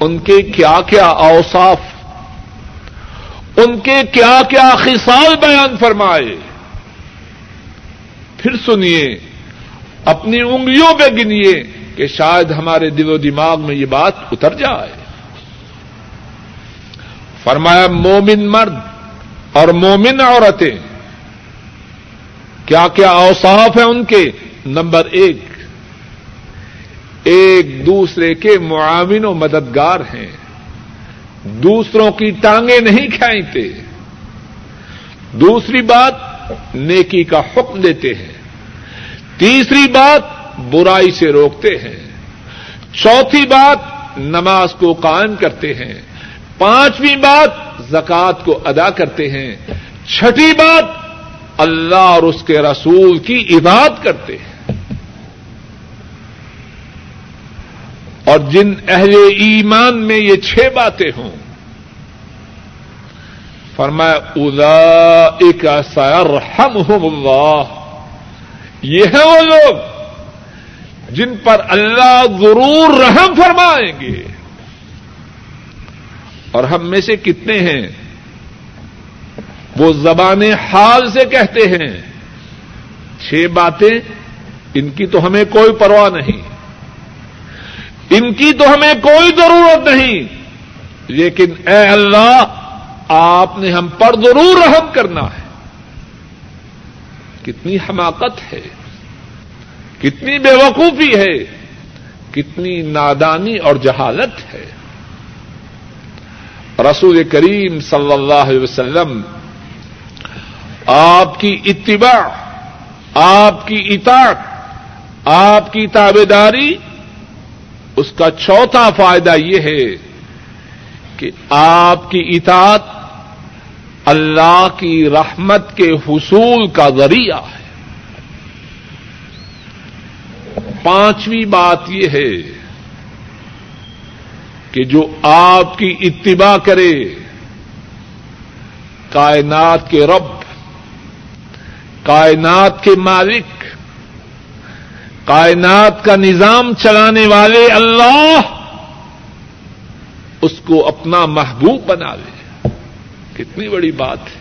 ان کے کیا کیا اوصاف، ان کے کیا کیا خصال بیان فرمائے۔ پھر سنیے، اپنی انگلیوں پہ گنیے کہ شاید ہمارے دل و دماغ میں یہ بات اتر جائے۔ فرمایا، مومن مرد اور مومن عورتیں، کیا کیا اوصاف ہیں ان کے؟ نمبر ایک ایک دوسرے کے معاون و مددگار ہیں۔ دوسروں کی ٹانگیں نہیں کھینچتے۔ دوسری بات، نیکی کا حکم دیتے ہیں۔ تیسری بات، برائی سے روکتے ہیں۔ چوتھی بات، نماز کو قائم کرتے ہیں۔ پانچویں بات زکات کو ادا کرتے ہیں۔ چھٹی بات، اللہ اور اس کے رسول کی عبادت کرتے ہیں۔ اور جن اہل ایمان میں یہ چھ باتیں ہوں، فرمایا ادا ایک سیر ہم اللہ، یہ ہے وہ لوگ جن پر اللہ ضرور رحم فرمائیں گے۔ اور ہم میں سے کتنے ہیں؟ وہ زبان حال سے کہتے ہیں، چھ باتیں، ان کی تو ہمیں کوئی پرواہ نہیں۔ ان کی تو ہمیں کوئی ضرورت نہیں لیکن اے اللہ، آپ نے ہم پر ضرور رحم کرنا ہے۔ کتنی حماقت ہے، کتنی بے وقوفی ہے، کتنی نادانی اور جہالت ہے۔ رسول کریم صلی اللہ علیہ وسلم، آپ کی اتباع، آپ کی اطاعت، آپ کی تابے داری اس کا چوتھا فائدہ یہ ہے کہ آپ کی اطاعت اللہ کی رحمت کے حصول کا ذریعہ ہے۔ پانچویں بات یہ ہے کہ جو آپ کی اتباع کرے، کائنات کے رب، کائنات کے مالک کائنات کا نظام چلانے والے اللہ اس کو اپنا محبوب بنا لے۔ کتنی بڑی بات ہے۔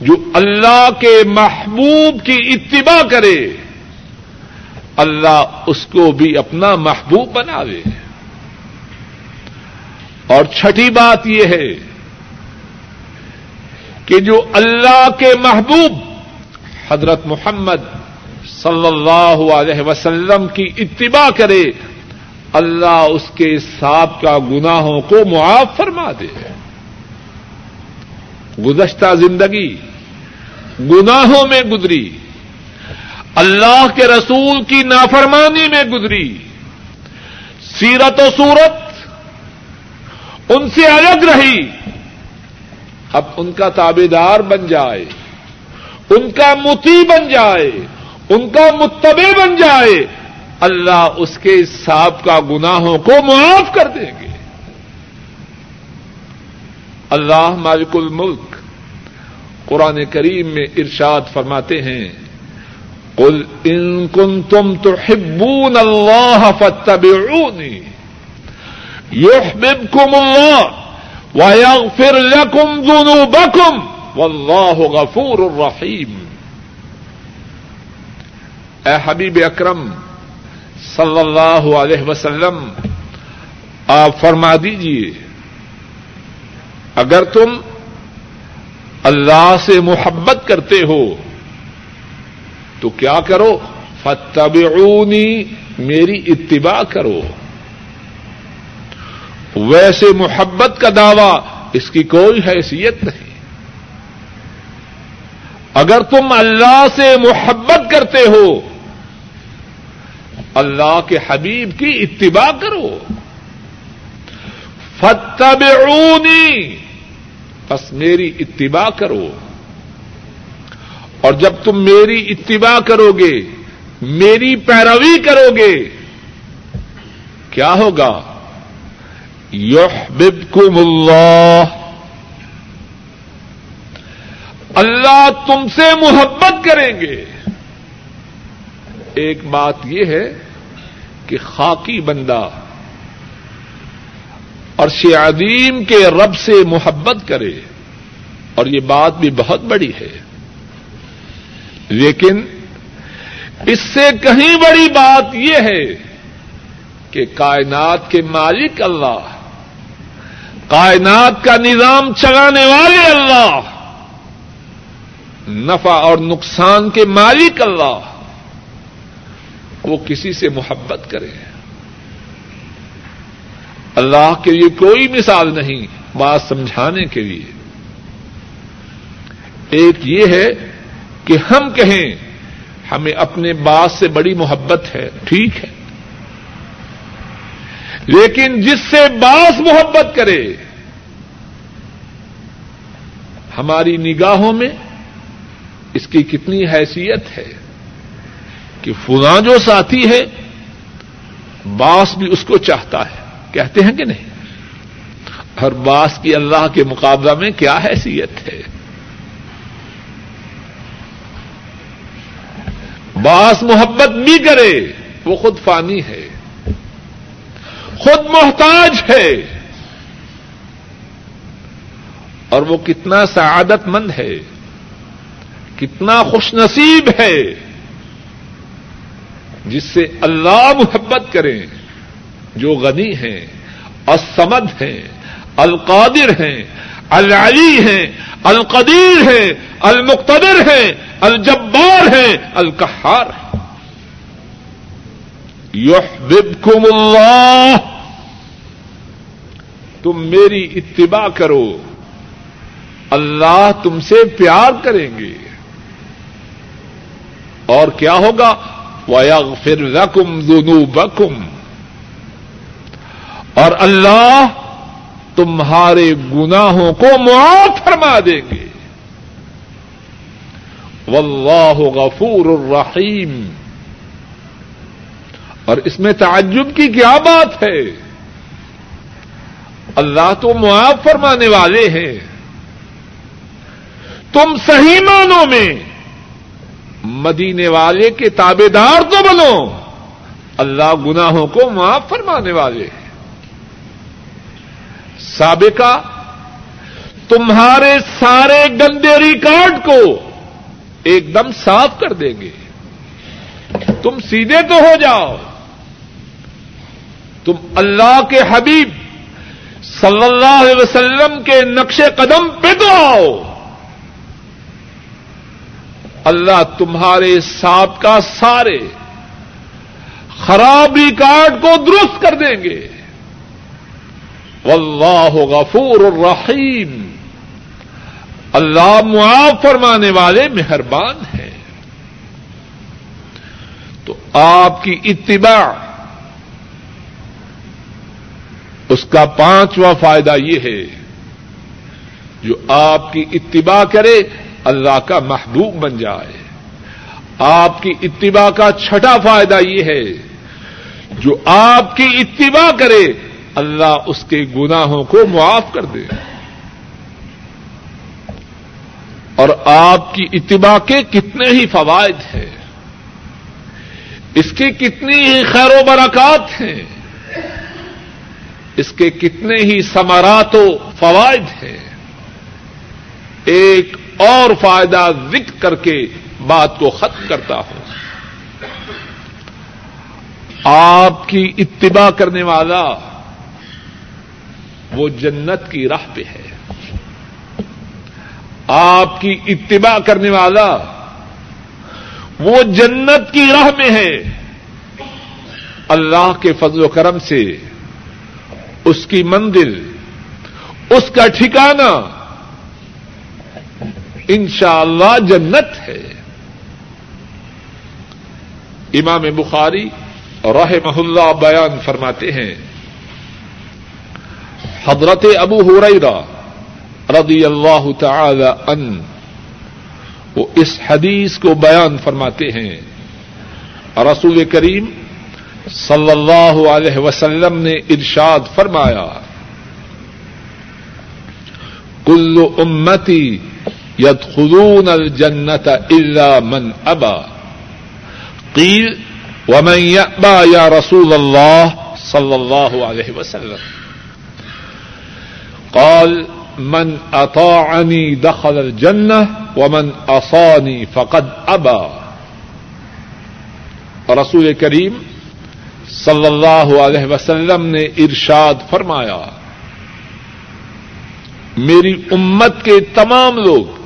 جو اللہ کے محبوب کی اتباع کرے، اللہ اس کو بھی اپنا محبوب بنا لے۔ اور چھٹی بات یہ ہے کہ جو اللہ کے محبوب، حضرت محمد صلی اللہ علیہ وسلم کی اتباع کرے، اللہ اس کے ساتھ کا گناہوں کو معاف فرما دے۔ گزشتہ زندگی گناہوں میں گزری، اللہ کے رسول کی نافرمانی میں گزری۔ سیرت و صورت ان سے الگ رہی۔ اب ان کا تابے دار بن جائے، ان کا متی بن جائے۔ ان کا متبع بن جائے، اللہ اس کے ساب کا گناہوں کو معاف کر دیں گے۔ اللہ مالک الملک، قرآن کریم میں ارشاد فرماتے ہیں، قل ان کنتم تحبون اللہ فتبعونی يحببكم الله ويغفر لكم ذنوبكم والله غفور رحیم۔ اے حبیب اکرم صلی اللہ علیہ وسلم، آپ فرما دیجیے اگر تم اللہ سے محبت کرتے ہو، تو کیا کرو؟ فتبعونی میری اتباع کرو۔ ویسے محبت کا دعوی اس کی کوئی حیثیت نہیں۔ اگر تم اللہ سے محبت کرتے ہو اللہ کے حبیب کی اتباع کرو۔ فتبعونی بس میری اتباع کرو۔ اور جب تم میری اتباع کرو گے، میری پیروی کرو گے، کیا ہوگا؟ یحببکم اللہ اللہ تم سے محبت کریں گے۔ ایک بات یہ ہے کہ خاکی بندہ اور عظیم کے رب سے محبت کرے، اور یہ بات بھی بہت بڑی ہے۔ لیکن اس سے کہیں بڑی بات یہ ہے کہ کائنات کے مالک اللہ، کائنات کا نظام چلانے والے اللہ، نفع اور نقصان کے مالک اللہ۔ وہ کسی سے محبت کرے۔ اللہ کے لیے کوئی مثال نہیں بات سمجھانے کے لیے۔ ایک یہ ہے کہ ہم کہیں ہمیں اپنے بات سے بڑی محبت ہے، ٹھیک ہے۔ لیکن جس سے باس محبت کرے، ہماری نگاہوں میں اس کی کتنی حیثیت ہے۔ کہ فلاں جو ساتھی ہے، باس بھی اس کو چاہتا ہے۔ کہتے ہیں کہ نہیں؟ ہر باس کی اللہ کے مقابلہ میں کیا حیثیت ہے؟ باس محبت بھی کرے، وہ خود فانی ہے۔ خود محتاج ہے۔ اور وہ کتنا سعادت مند ہے۔ کتنا خوش نصیب ہے۔ جس سے اللہ محبت کریں، جو غنی ہیں اسمد ہیں، القادر ہیں، العلی ہیں، القدیر ہیں، المقتدر ہیں، الجبار ہیں القحار ہیں۔ یحببکم اللہ تم میری اتباع کرو۔ اللہ تم سے پیار کریں گے۔ اور کیا ہوگا؟ وَيَغْفِرْ لَكُمْ ذُنُوبَكُمْ۔ اور اللہ تمہارے گناہوں کو معاف فرما دیں گے۔ واللہ غفور الرحیم اور اس میں تعجب کی کیا بات ہے؟ اللہ تو معاف فرمانے والے ہیں۔ تم صحیح معنوں میں مدینے والے کے تابے دار تو بنو۔ اللہ گناہوں کو معاف فرمانے والے۔ سابقہ، تمہارے سارے گندے ریکارڈ کو ایک دم صاف کر دیں گے۔ تم سیدھے تو ہو جاؤ۔ تم اللہ کے حبیب صلی اللہ علیہ وسلم کے نقش قدم پہ تو آؤ۔ اللہ تمہارے ساتھ کا سارے خراب ریکارڈ کو درست کر دیں گے۔ واللہ غفور الرحیم۔ اللہ معاف فرمانے والے مہربان ہیں۔ تو آپ کی اتباع، اس کا پانچواں فائدہ یہ ہے، جو آپ کی اتباع کرے اللہ کا محبوب بن جائے۔ آپ کی اتباع کا چھٹا فائدہ یہ ہے، جو آپ کی اتباع کرے، اللہ اس کے گناہوں کو معاف کر دے۔ اور آپ کی اتباع کے کتنے ہی فوائد ہیں، اس کی کتنی ہی خیر و برکات ہیں، اس کے کتنے ہی سمارات و فوائد ہیں۔ ایک اور فائدہ ذکر کر کے بات کو ختم کرتا ہوں۔ آپ کی اتباع کرنے والا وہ جنت کی راہ پہ ہے۔ آپ کی اتباع کرنے والا وہ جنت کی راہ میں ہے۔ اللہ کے فضل و کرم سے اس کی منزل اس کا ٹھکانہ انشاءاللہ اللہ جنت ہے۔ امام بخاری راہ اللہ بیان فرماتے ہیں۔ حضرت ابو ہریرا رضی اللہ تعالی ان وہ اس حدیث کو بیان فرماتے ہیں۔ رسول کریم صلی اللہ علیہ وسلم نے ارشاد فرمایا، کل امتی ید خدون الجنت اللہ من ابا قیل ومن ابا یا رسول اللہ صلی اللہ علیہ وسلم. قال، من اطاعنی دخل الجنہ ومن اصانی فقد ابا رسول کریم صلی اللہ علیہ وسلم نے ارشاد فرمایا، میری امت کے تمام لوگ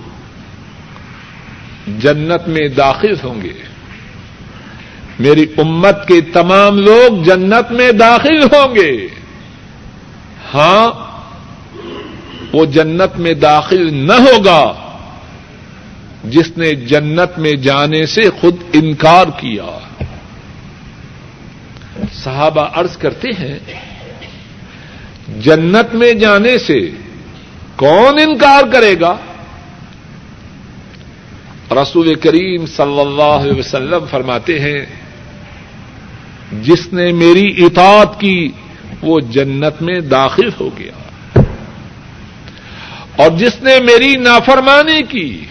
جنت میں داخل ہوں گے۔ میری امت کے تمام لوگ جنت میں داخل ہوں گے۔ ہاں وہ جنت میں داخل نہ ہوگا۔ جس نے جنت میں جانے سے خود انکار کیا۔ صحابہ عرض کرتے ہیں، جنت میں جانے سے کون انکار کرے گا؟ رسول کریم صلی اللہ علیہ وسلم فرماتے ہیں، جس نے میری اطاعت کی، وہ جنت میں داخل ہو گیا۔ اور جس نے میری نافرمانی کی،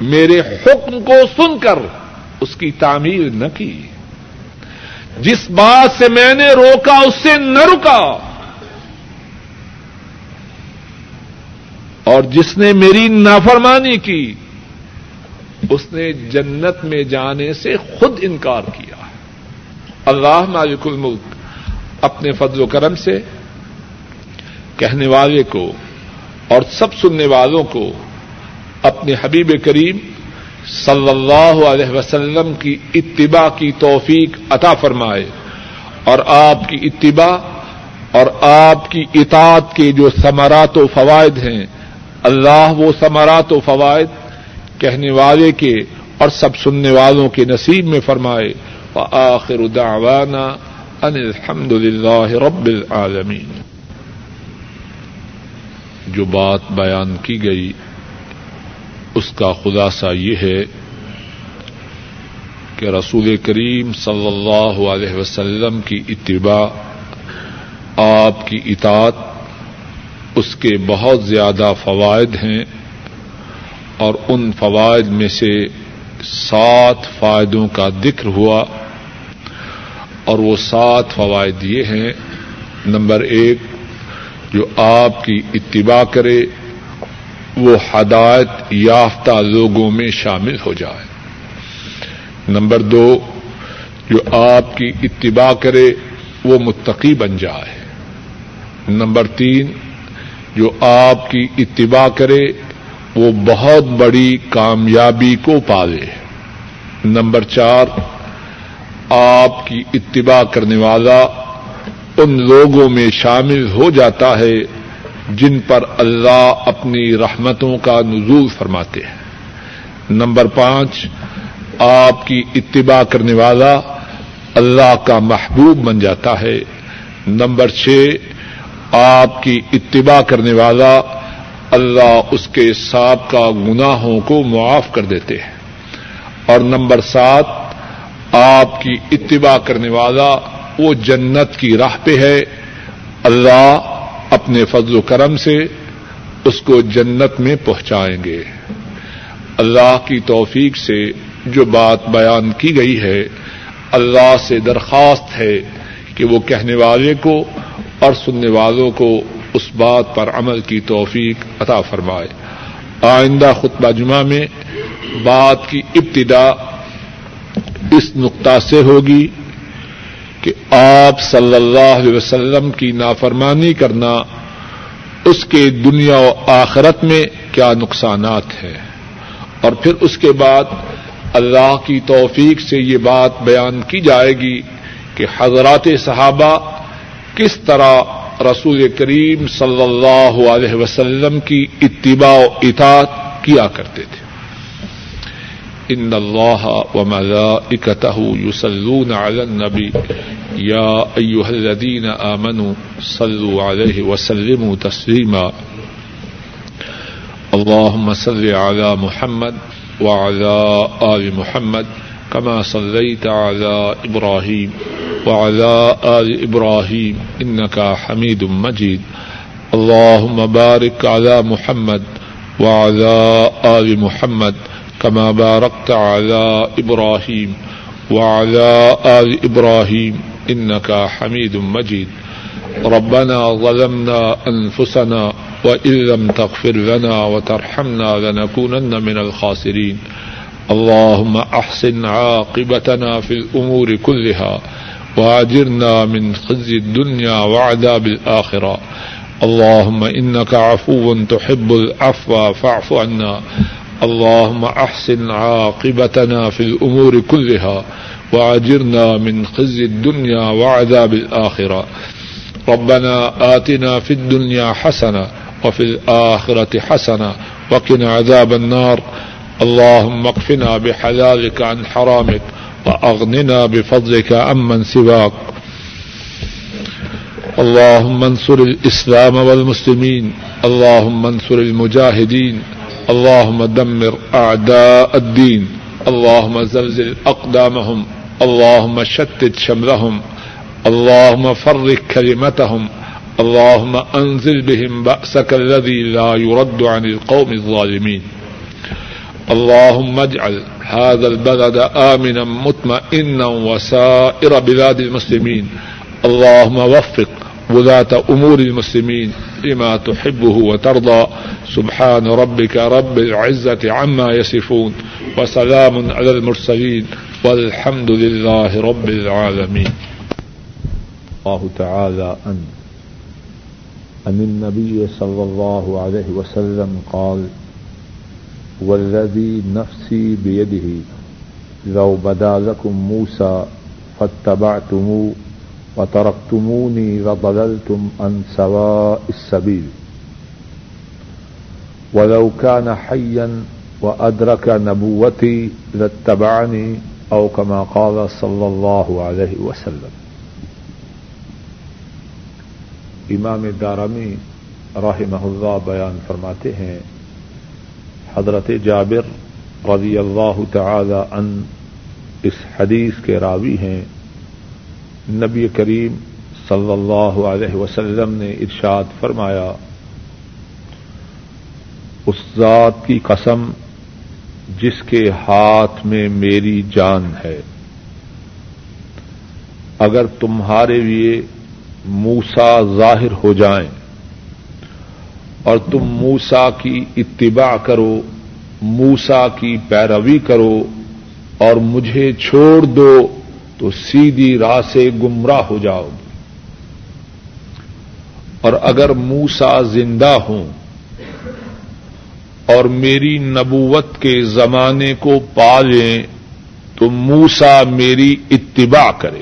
میرے حکم کو سن کر اس کی تعمیر نہ کی۔ جس بات سے میں نے روکا، اس سے نہ رکا۔ اور جس نے میری نافرمانی کی، اس نے جنت میں جانے سے خود انکار کیا۔ اللہ مالک الملک اپنے فضل و کرم سے کہنے والے کو اور سب سننے والوں کو اپنے حبیب کریم صلی اللہ علیہ وسلم کی اتباع کی توفیق عطا فرمائے اور آپ کی اتباع اور آپ کی اطاعت کے جو ثمرات و فوائد ہیں اللہ وہ ثمرات و فوائد کہنے والے کے اور سب سننے والوں کے نصیب میں فرمائے، وآخر دعوانا ان الحمد للہ رب العالمین۔ جو بات بیان کی گئی، اس کا خلاصہ یہ ہے کہ رسول کریم صلی اللہ علیہ وسلم کی اتباع، آپ کی اطاعت اس کے بہت زیادہ فوائد ہیں اور ان فوائد میں سے سات فائدوں کا ذکر ہوا اور وہ سات فوائد یہ ہیں۔ نمبر ایک، جو آپ کی اتباع کرے، وہ ہدایت یافتہ لوگوں میں شامل ہو جائے۔ نمبر دو، جو آپ کی اتباع کرے، وہ متقی بن جائے۔ نمبر تین جو آپ کی اتباع کرے، وہ بہت بڑی کامیابی کو پالے۔ نمبر چار، آپ کی اتباع کرنے والا ان لوگوں میں شامل ہو جاتا ہے جن پر اللہ اپنی رحمتوں کا نزول فرماتے ہیں۔ نمبر پانچ، آپ کی اتباع کرنے والا اللہ کا محبوب بن جاتا ہے۔ نمبر چھ آپ کی اتباع کرنے والا اللہ اس کے سابقہ گناہوں کو معاف کر دیتے ہیں۔ اور نمبر سات، آپ کی اتباع کرنے والا وہ جنت کی راہ پہ ہے۔ اللہ اپنے فضل و کرم سے اس کو جنت میں پہنچائیں گے۔ اللہ کی توفیق سے جو بات بیان کی گئی ہے، اللہ سے درخواست ہے کہ وہ کہنے والے کو اور سننے والوں کو اس بات پر عمل کی توفیق عطا فرمائے۔ آئندہ خطبہ جمعہ میں بات کی ابتدا اس نقطہ سے ہوگی کہ آپ صلی اللہ علیہ وسلم کی نافرمانی کرنا اس کے دنیا و آخرت میں کیا نقصانات ہیں۔ اور پھر اس کے بعد اللہ کی توفیق سے یہ بات بیان کی جائے گی کہ حضرات صحابہ کس طرح رسول کریم صلی اللہ علیہ وسلم کی اتباع و اطاعت کیا کرتے تھے؟ ان اللہ و وملائکتہ یصلون علی النبی، یا ایها الذین آمنوا صلوا علیہ وسلموا تسلیما۔ اللهم صل على محمد وعلى آل محمد۔ كما صليت على إبراهيم وعلى آل إبراهيم إنك حميد مجيد. اللهم بارك على محمد وعلى آل محمد كما باركت على إبراهيم وعلى آل إبراهيم إنك حميد مجيد. ربنا ظلمنا أنفسنا وإن لم تغفر لنا وترحمنا لنكونن من الخاسرين. اللهم أحسن عاقبتنا في الأمور كلها واجرنا من خزي الدنيا وعذاب الآخرة. اللهم إنك عفو تحب العفو فاعف عنا. اللهم أحسن عاقبتنا في الأمور كلها واجرنا من خزي الدنيا وعذاب الآخرة. ربنا آتنا في الدنيا حسنة وفي الآخرة حسنة وقنا عذاب النار. اللهم اقفنا بحلالك عن حرامك وأغننا بفضلك عمن سواك. اللهم انصر الإسلام والمسلمين. اللهم انصر المجاهدين. اللهم دمر أعداء الدين. اللهم زلزل أقدامهم. اللهم شتت شملهم. اللهم فرق كلمتهم. اللهم أنزل بهم بأسك الذي لا يرد عن القوم الظالمين. اللهم اجعل هذا البلد آمنا مطمئنا وسائر بلاد المسلمين. اللهم وفق ولاة أمور المسلمين لما تحبه وترضى. سبحان ربك رب العزة عما يصفون. وسلام على المرسلين. والحمد لله رب العالمين. الله تعالى أن أن النبي صلى الله عليه وسلم قال والذي نفسي بيده لو بدا لكم موسى فاتبعتموه وتركتموني لضللتم عن سواء السبيل ولو كان حيا وأدرك نبوتي لاتبعني أو كما قال صلى الله عليه وسلم. امام دارمی رحمہ اللہ بیان فرماتے ہیں حضرت جابر رضی اللہ تعالی ان اس حدیث کے راوی ہیں۔ نبی کریم صلی اللہ علیہ وسلم نے ارشاد فرمایا، اس ذات کی قسم جس کے ہاتھ میں میری جان ہے۔ اگر تمہارے لیے موسا ظاہر ہو جائیں اور تم موسا کی اتباع کرو، موسا کی پیروی کرو، اور مجھے چھوڑ دو تو سیدھی راہ سے گمراہ ہو جاؤ گے۔ اور اگر موسا زندہ ہوں اور میری نبوت کے زمانے کو پالیں تو موسا میری اتباع کرے۔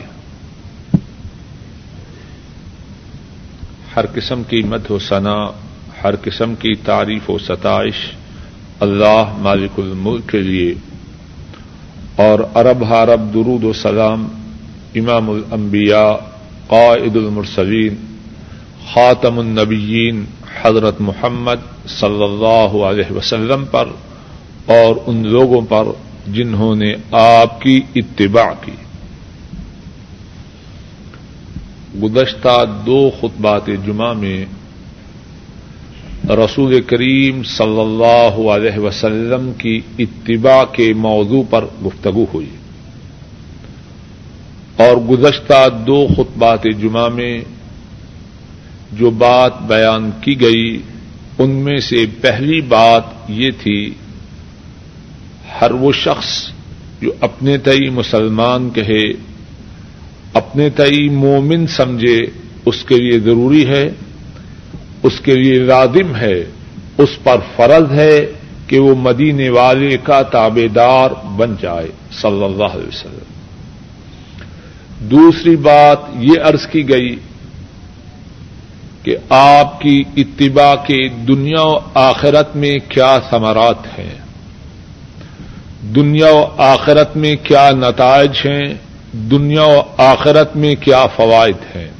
ہر قسم کی مد و ثنا ہر قسم کی تعریف و ستائش اللہ مالک الملک کے لیے اور عرب حرب درود و سلام امام الانبیاء، قائد المرسلین، خاتم النبیین حضرت محمد صلی اللہ علیہ وسلم پر اور ان لوگوں پر جنہوں نے آپ کی اتباع کی۔ گزشتہ دو خطبات جمعہ میں رسول کریم صلی اللہ علیہ وسلم کی اتباع کے موضوع پر گفتگو ہوئی اور گزشتہ دو خطبات جمعہ میں جو بات بیان کی گئی، ان میں سے پہلی بات یہ تھی، ہر وہ شخص جو اپنے تئی مسلمان کہے، اپنے تئی مومن سمجھے، اس کے لیے ضروری ہے اس کے لیے لازم ہے، اس پر فرض ہے کہ وہ مدینے والے کا تابے دار بن جائے، صلی اللہ علیہ وسلم۔ دوسری بات یہ عرض کی گئی کہ آپ کی اتباع کے دنیا و آخرت میں کیا ثمرات ہیں؟ دنیا و آخرت میں کیا نتائج ہیں؟ دنیا و آخرت میں کیا فوائد ہیں؟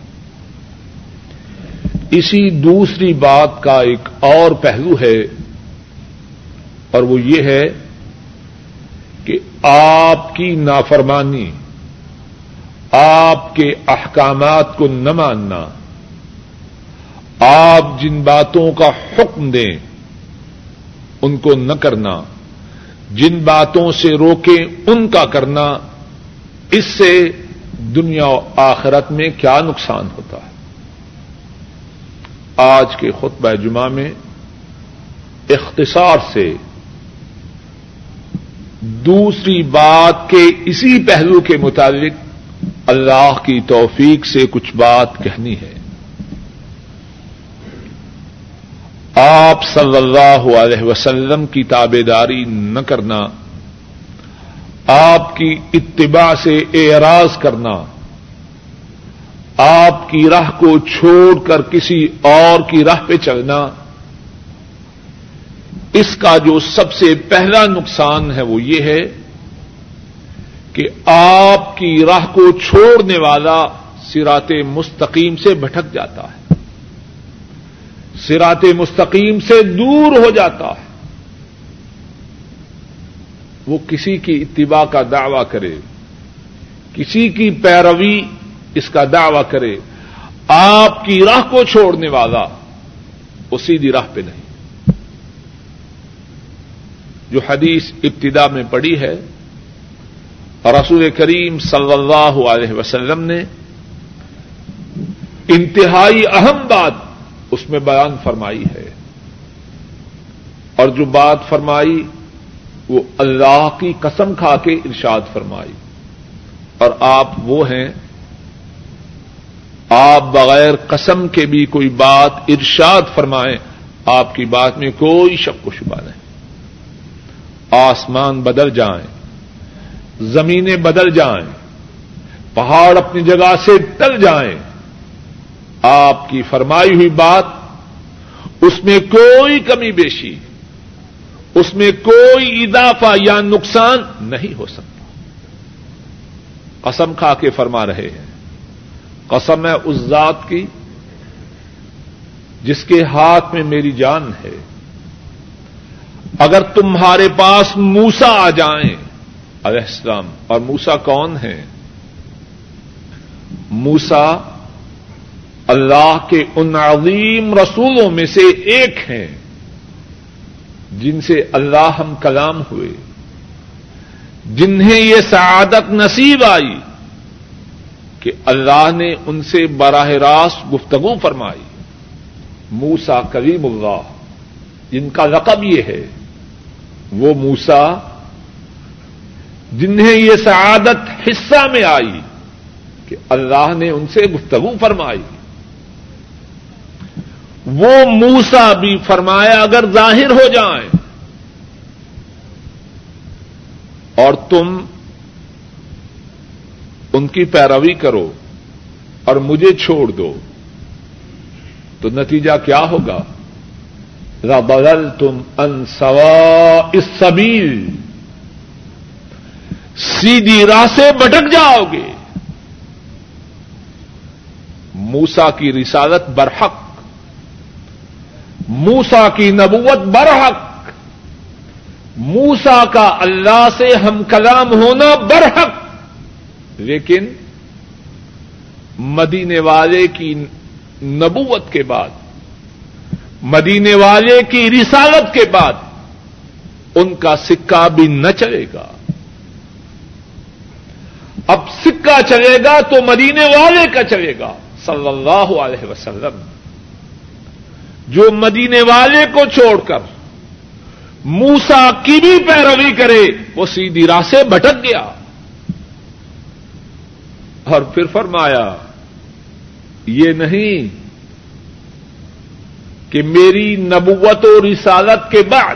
اسی دوسری بات کا ایک اور پہلو ہے، اور وہ یہ ہے کہ آپ کی نافرمانی، آپ کے احکامات کو نہ ماننا، آپ جن باتوں کا حکم دیں، ان کو نہ کرنا، جن باتوں سے روکیں، ان کا کرنا، اس سے دنیا و آخرت میں کیا نقصان ہوتا ہے؟ آج کے خطبہ جمعہ میں اختصار سے دوسری بات کے اسی پہلو کے متعلق اللہ کی توفیق سے کچھ بات کہنی ہے۔ آپ صلی اللہ علیہ وسلم کی تابے داری نہ کرنا، آپ کی اتباع سے اعراض کرنا آپ کی راہ کو چھوڑ کر کسی اور کی راہ پہ چلنا، اس کا جو سب سے پہلا نقصان ہے وہ یہ ہے کہ آپ کی راہ کو چھوڑنے والا سرات مستقیم سے بھٹک جاتا ہے۔ سرات مستقیم سے دور ہو جاتا ہے۔ وہ کسی کی اتباع کا دعوی کرے، کسی کی پیروی اس کا دعوی کرے، آپ کی راہ کو چھوڑنے والا وہ سیدھی راہ پہ نہیں۔ جو حدیث ابتدا میں پڑی ہے اور رسول کریم صلی اللہ علیہ وسلم نے انتہائی اہم بات اس میں بیان فرمائی ہے۔ اور جو بات فرمائی، وہ اللہ کی قسم کھا کے ارشاد فرمائی۔ اور آپ وہ ہیں آپ بغیر قسم کے بھی کوئی بات ارشاد فرمائیں، آپ کی بات میں کوئی شک و شبہ نہیں۔ آسمان بدل جائیں، زمینیں بدل جائیں، پہاڑ اپنی جگہ سے ٹل جائیں۔ آپ کی فرمائی ہوئی بات اس میں کوئی کمی بیشی، اس میں کوئی اضافہ یا نقصان نہیں ہو سکتا۔ قسم کھا کے فرما رہے ہیں۔ قسم ہے اس ذات کی جس کے ہاتھ میں میری جان ہے۔ اگر تمہارے پاس موسا آ جائیں، علیہ السلام، اور موسا کون ہے؟ موسا اللہ کے ان عظیم رسولوں میں سے ایک ہیں، جن سے اللہ ہم کلام ہوئے۔ جنہیں یہ سعادت نصیب آئی۔ کہ اللہ نے ان سے براہ راست گفتگو فرمائی۔ موسا کریم اللہ۔ جن کا رقب یہ ہے۔ وہ موسا جنہیں یہ سعادت حصہ میں آئی کہ اللہ نے ان سے گفتگو فرمائی۔ وہ موسا بھی فرمایا اگر ظاہر ہو جائیں۔ اور تم ان کی پیروی کرو اور مجھے چھوڑ دو۔ تو نتیجہ کیا ہوگا؟ بدل تم ان سوا اس سبیل سیدھی راہ سے بٹک جاؤ گے۔ موسا کی رسالت برحق۔ موسا کی نبوت برحق۔ موسا کا اللہ سے ہم کلام ہونا برحق۔ لیکن مدینے والے کی نبوت کے بعد، مدینے والے کی رسالت کے بعد ان کا سکہ بھی نہ چلے گا۔ اب سکہ چلے گا تو مدینے والے کا چلے گا۔ صلی اللہ علیہ وسلم۔ جو مدینے والے کو چھوڑ کر موسا کی بھی پیروی کرے، وہ سیدھی راہ سے بھٹک گیا۔ اور پھر فرمایا، یہ نہیں کہ میری نبوت و رسالت کے بعد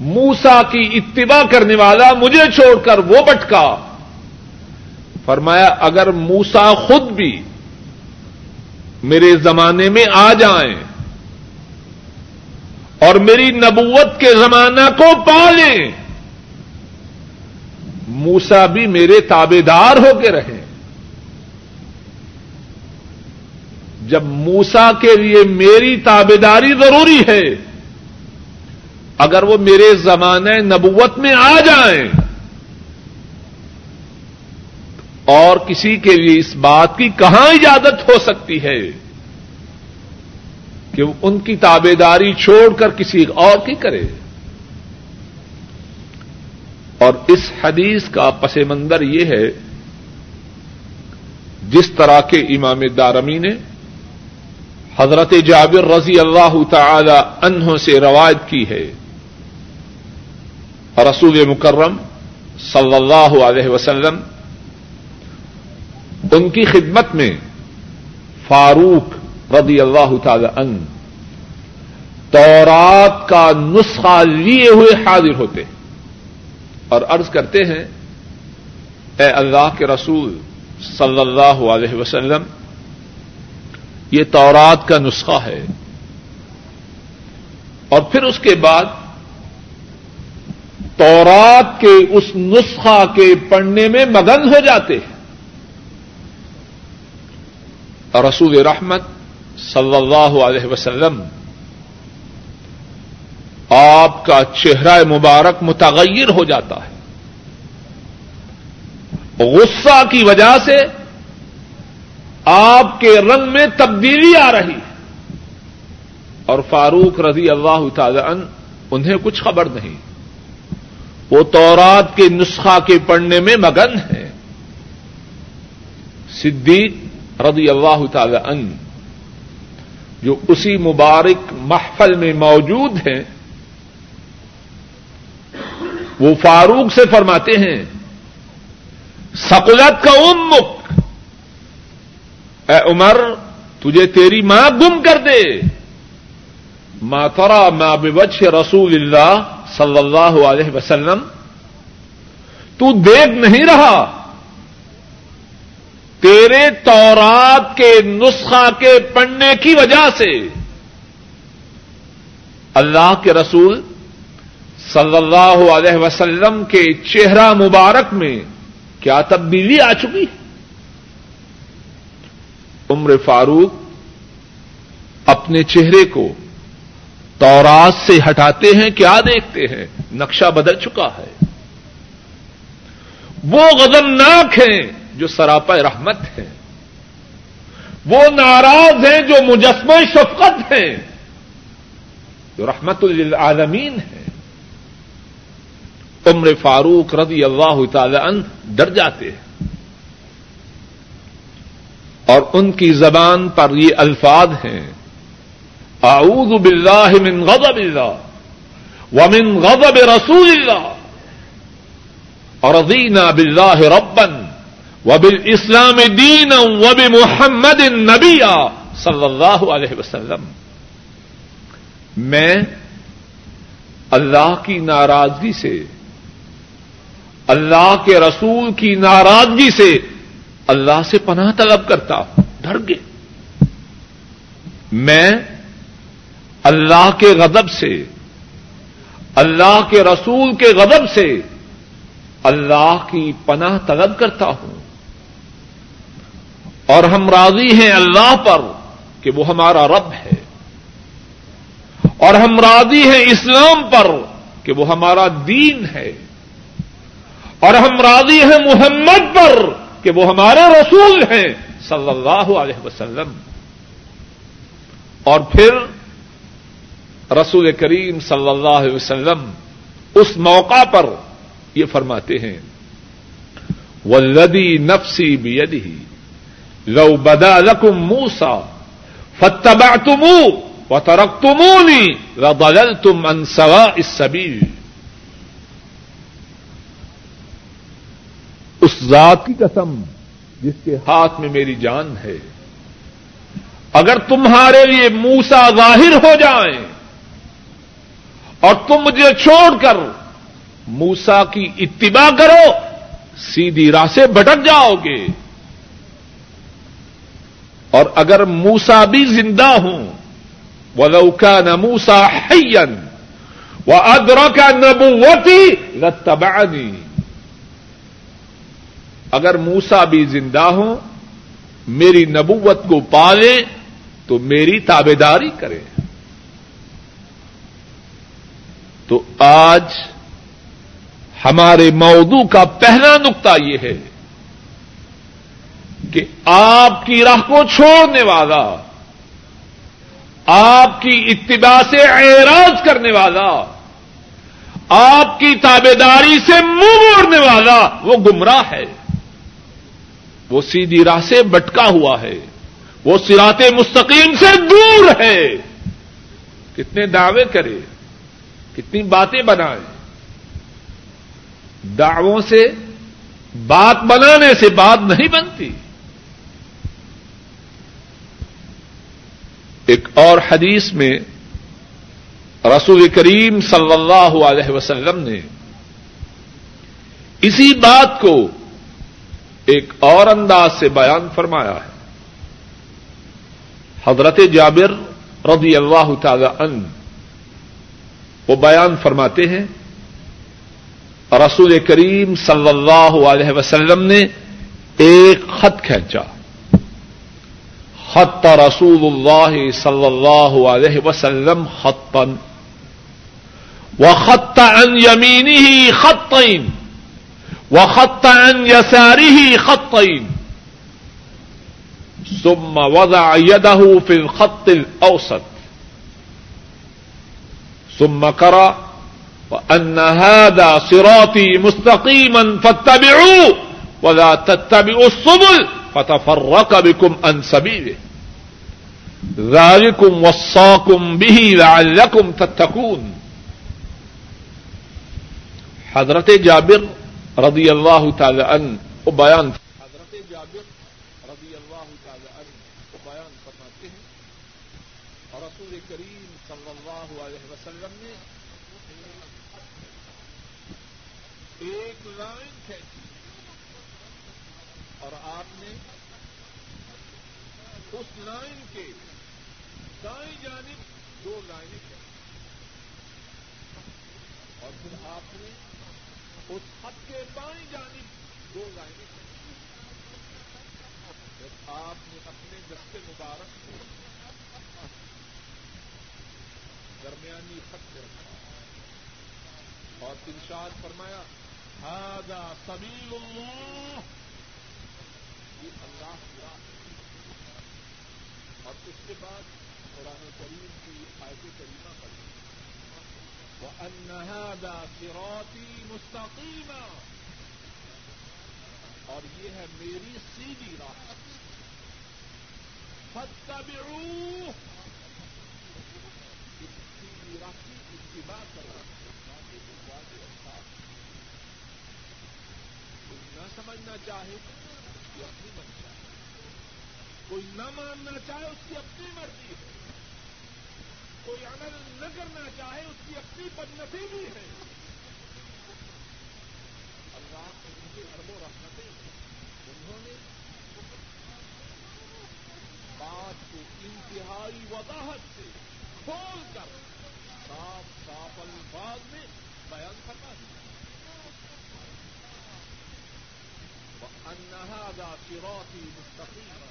موسا کی اتباع کرنے والا مجھے چھوڑ کر وہ بٹکا۔ فرمایا، اگر موسا خود بھی میرے زمانے میں آ جائیں اور میری نبوت کے زمانہ کو پالیں موسا بھی میرے تابے دار ہو کے رہے جب موسا کے لیے میری تابے داری ضروری ہے، اگر وہ میرے زمانے نبوت میں آ جائیں، اور کسی کے لیے اس بات کی کہاں اجازت ہو سکتی ہے کہ وہ ان کی تابے داری چھوڑ کر کسی اور کی کرے۔ اور اس حدیث کا پس منظر یہ ہے، جس طرح کے امام دارمی نے حضرت جابر رضی اللہ تعالی انہوں سے روایت کی ہے۔ رسول مکرم صلی اللہ علیہ وسلم ان کی خدمت میں فاروق رضی اللہ تعالی ان تورات کا نسخہ لیے ہوئے حاضر ہوتے ہیں۔ اور عرض کرتے ہیں، اے اللہ کے رسول صلی اللہ علیہ وسلم، یہ تورات کا نسخہ ہے۔ اور پھر اس کے بعد، تورات کے اس نسخہ کے پڑھنے میں مگن ہو جاتے ہیں۔ رسول رحمت صلی اللہ علیہ وسلم آپ کا چہرہ مبارک متغیر ہو جاتا ہے۔ غصہ کی وجہ سے آپ کے رنگ میں تبدیلی آ رہی ہے۔ اور فاروق رضی اللہ تعالی انہیں کچھ خبر نہیں۔ وہ تورات کے نسخہ کے پڑھنے میں مگن ہے صدیق رضی اللہ تعالی ان جو اسی مبارک محفل میں موجود ہیں وہ فاروق سے فرماتے ہیں سکولت کا امک۔ اے عمر، تجھے تیری ماں گم کر دے۔ ماترا ما بچ رسول اللہ صلی اللہ علیہ وسلم۔ تو دیکھ نہیں رہا۔ تیرے تورات کے نسخہ کے پڑھنے کی وجہ سے اللہ کے رسول صلی اللہ علیہ وسلم کے چہرہ مبارک میں کیا تبدیلی آ چکی؟ عمر فاروق اپنے چہرے کو تورات سے ہٹاتے ہیں، کیا دیکھتے ہیں؟ نقشہ بدل چکا ہے۔ وہ غزمناک ہیں جو سراپا رحمت ہیں۔ وہ ناراض ہیں جو مجسمہ شفقت ہیں۔ جو رحمت للعالمین ہیں۔ عمر فاروق رضی اللہ تعالی عنہ ڈر جاتے ہیں۔ اور ان کی زبان پر یہ الفاظ ہیں۔ اعوذ باللہ من غضب اللہ ومن غضب رسول اللہ۔ اور رضینا باللہ ربن وبل اسلام دین وب محمد نبی صلی اللہ علیہ وسلم۔ میں اللہ کی ناراضگی سے اللہ کے رسول کی ناراضگی سے اللہ سے پناہ طلب کرتا ہوں، ڈر گئے میں اللہ کے غضب سے، اللہ کے رسول کے غضب سے اللہ کی پناہ طلب کرتا ہوں۔ اور ہم راضی ہیں اللہ پر کہ وہ ہمارا رب ہے۔ اور ہم راضی ہیں اسلام پر کہ وہ ہمارا دین ہے۔ اور ہم راضی ہیں محمد پر کہ وہ ہمارے رسول ہیں، صلی اللہ علیہ وسلم۔ اور پھر رسول کریم صلی اللہ علیہ وسلم اس موقع پر یہ فرماتے ہیں ولدی نفسی بھی لو بدا لکم موسا فتبا تمو و ترک تمونی بدل تم انسوا اس سبیل اس ذات کی قسم جس کے ہاتھ میں میری جان ہے۔ اگر تمہارے لیے موسا ظاہر ہو جائیں اور تم مجھے چھوڑ کر موسا کی اتباع کرو، سیدھی راہ سے بھٹک جاؤ گے۔ اور اگر موسا بھی زندہ ہوں وہ لوکا نہ موسا حین وہ ادرا کا نبوتی اگر موسا بھی زندہ ہوں، میری نبوت کو پالے تو میری تابے داری کرے تو آج ہمارے موضوع کا پہلا نقطہ یہ ہے کہ آپ کی راہ کو چھوڑنے والا، آپ کی اتباع سے اعراض کرنے والا، آپ کی تابے داری سے منہ موڑنے والا وہ گمراہ ہے۔ وہ سیدھی راہ سے بٹکا ہوا ہے۔ وہ سرات مستقیم سے دور ہے۔ کتنے دعوے کرے، کتنی باتیں بنائے۔ دعووں سے بات بنانے سے بات نہیں بنتی۔ ایک اور حدیث میں رسول کریم صلی اللہ علیہ وسلم نے اسی بات کو ایک اور انداز سے بیان فرمایا ہے۔ حضرت جابر رضی اللہ تعالی عنہ وہ بیان فرماتے ہیں، رسول کریم صلی اللہ علیہ وسلم نے ایک خط کھینچا۔ خط رسول اللہ صلی اللہ علیہ وسلم خطن وخط عن يمينه خطين وخط عن يساره خطين. ثم وضع يده في الخط الأوسط. ثم قرأ وأن هذا صراطي مستقيما فاتبعوه ولا تتبعوا السبل فتفرق بكم عن سبيله. ذلكم وصاكم به لعلكم تتقون. حضرت جابر رضی اللہ تعالی عنہ وہ بیان حضرت جابر رضی اللہ تعالی عنہ وہ بیان فرماتے ہیں۔ رسول کریم صلی اللہ علیہ وسلم نے ایک لائن کھینچی اور آپ نے اس لائن کے دائیں جانب دو لائنیں کھینچی اور پھر آپ نے اس خط کے بائیں جانب دو لائنیں جب آپ نے اپنے دستے مبارک کو درمیانی خط میں رکھا۔ اور انشاد فرمایا ہادا سبیل اللہ. یہ اللہ کی راہ اور اس کے بعد قرآن کریم کی آیت کریمہ پڑھی وأن هذا صراطي مستقيما. اور یہ ہے میری سیدھی راہ۔ فاتبعوه۔ اس سیدھی راہ کی اتباع کرو کوئی نہ سمجھنا چاہے اس کی اپنی مرضی۔ کوئی نہ ماننا چاہے اس کی اپنی مرضی ہے۔ کوئی عمل نہ کرنا چاہے، اس کی اپنی بدنفی بھی ہے۔ اللہ ان کے اربوں رحمتیں انہوں نے بات کو انتہائی وضاحت سے کھول کر صاف صاف الفاظ میں بیان کرنا دیا انہادا سروتی مستقیم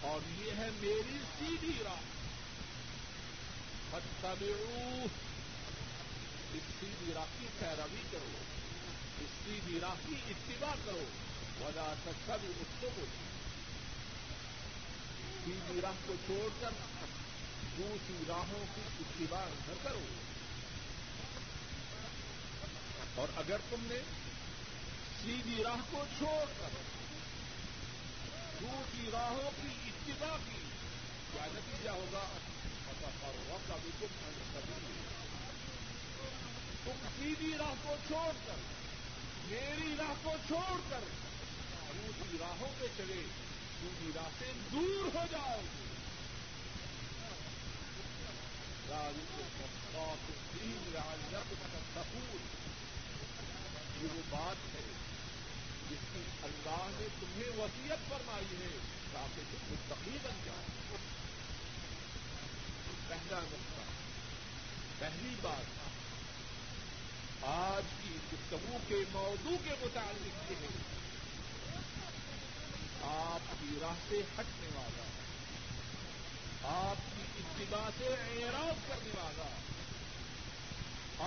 اور یہ ہے میری سیدھی راہ۔ فتبعوه اس سیدھی راہ کی پیروی کرو. اس سیدھی راہ کی اتباع کرو. ودا تتبعوا السبل. سیدھی راہ کو چھوڑ کر دوسری راہوں کی اتباع نہ کرو. اور اگر تم نے سیدھی راہ کو چھوڑ کر دوسری راہوں کی اتباع کی، کیا نتیجہ ہوگا؟ تم سیدھی راہ کو چھوڑ کر میری راہ کو چھوڑ کر دوسری راہوں پہ چلے دوسری راہ سے دور ہو جاؤ سپور یہ وہ بات ہے جس کی اللہ نے تمہیں وسیعت فرمائی ہے تاکہ تم مستقی بن جاؤ۔ پہلا نقطہ پہلی بات آج کی گفتگو کے موضوع کے متعلق یہ ہے۔ آپ کی راہ سے ہٹنے والا، آپ کی اتباع سے اعراض کرنے والا،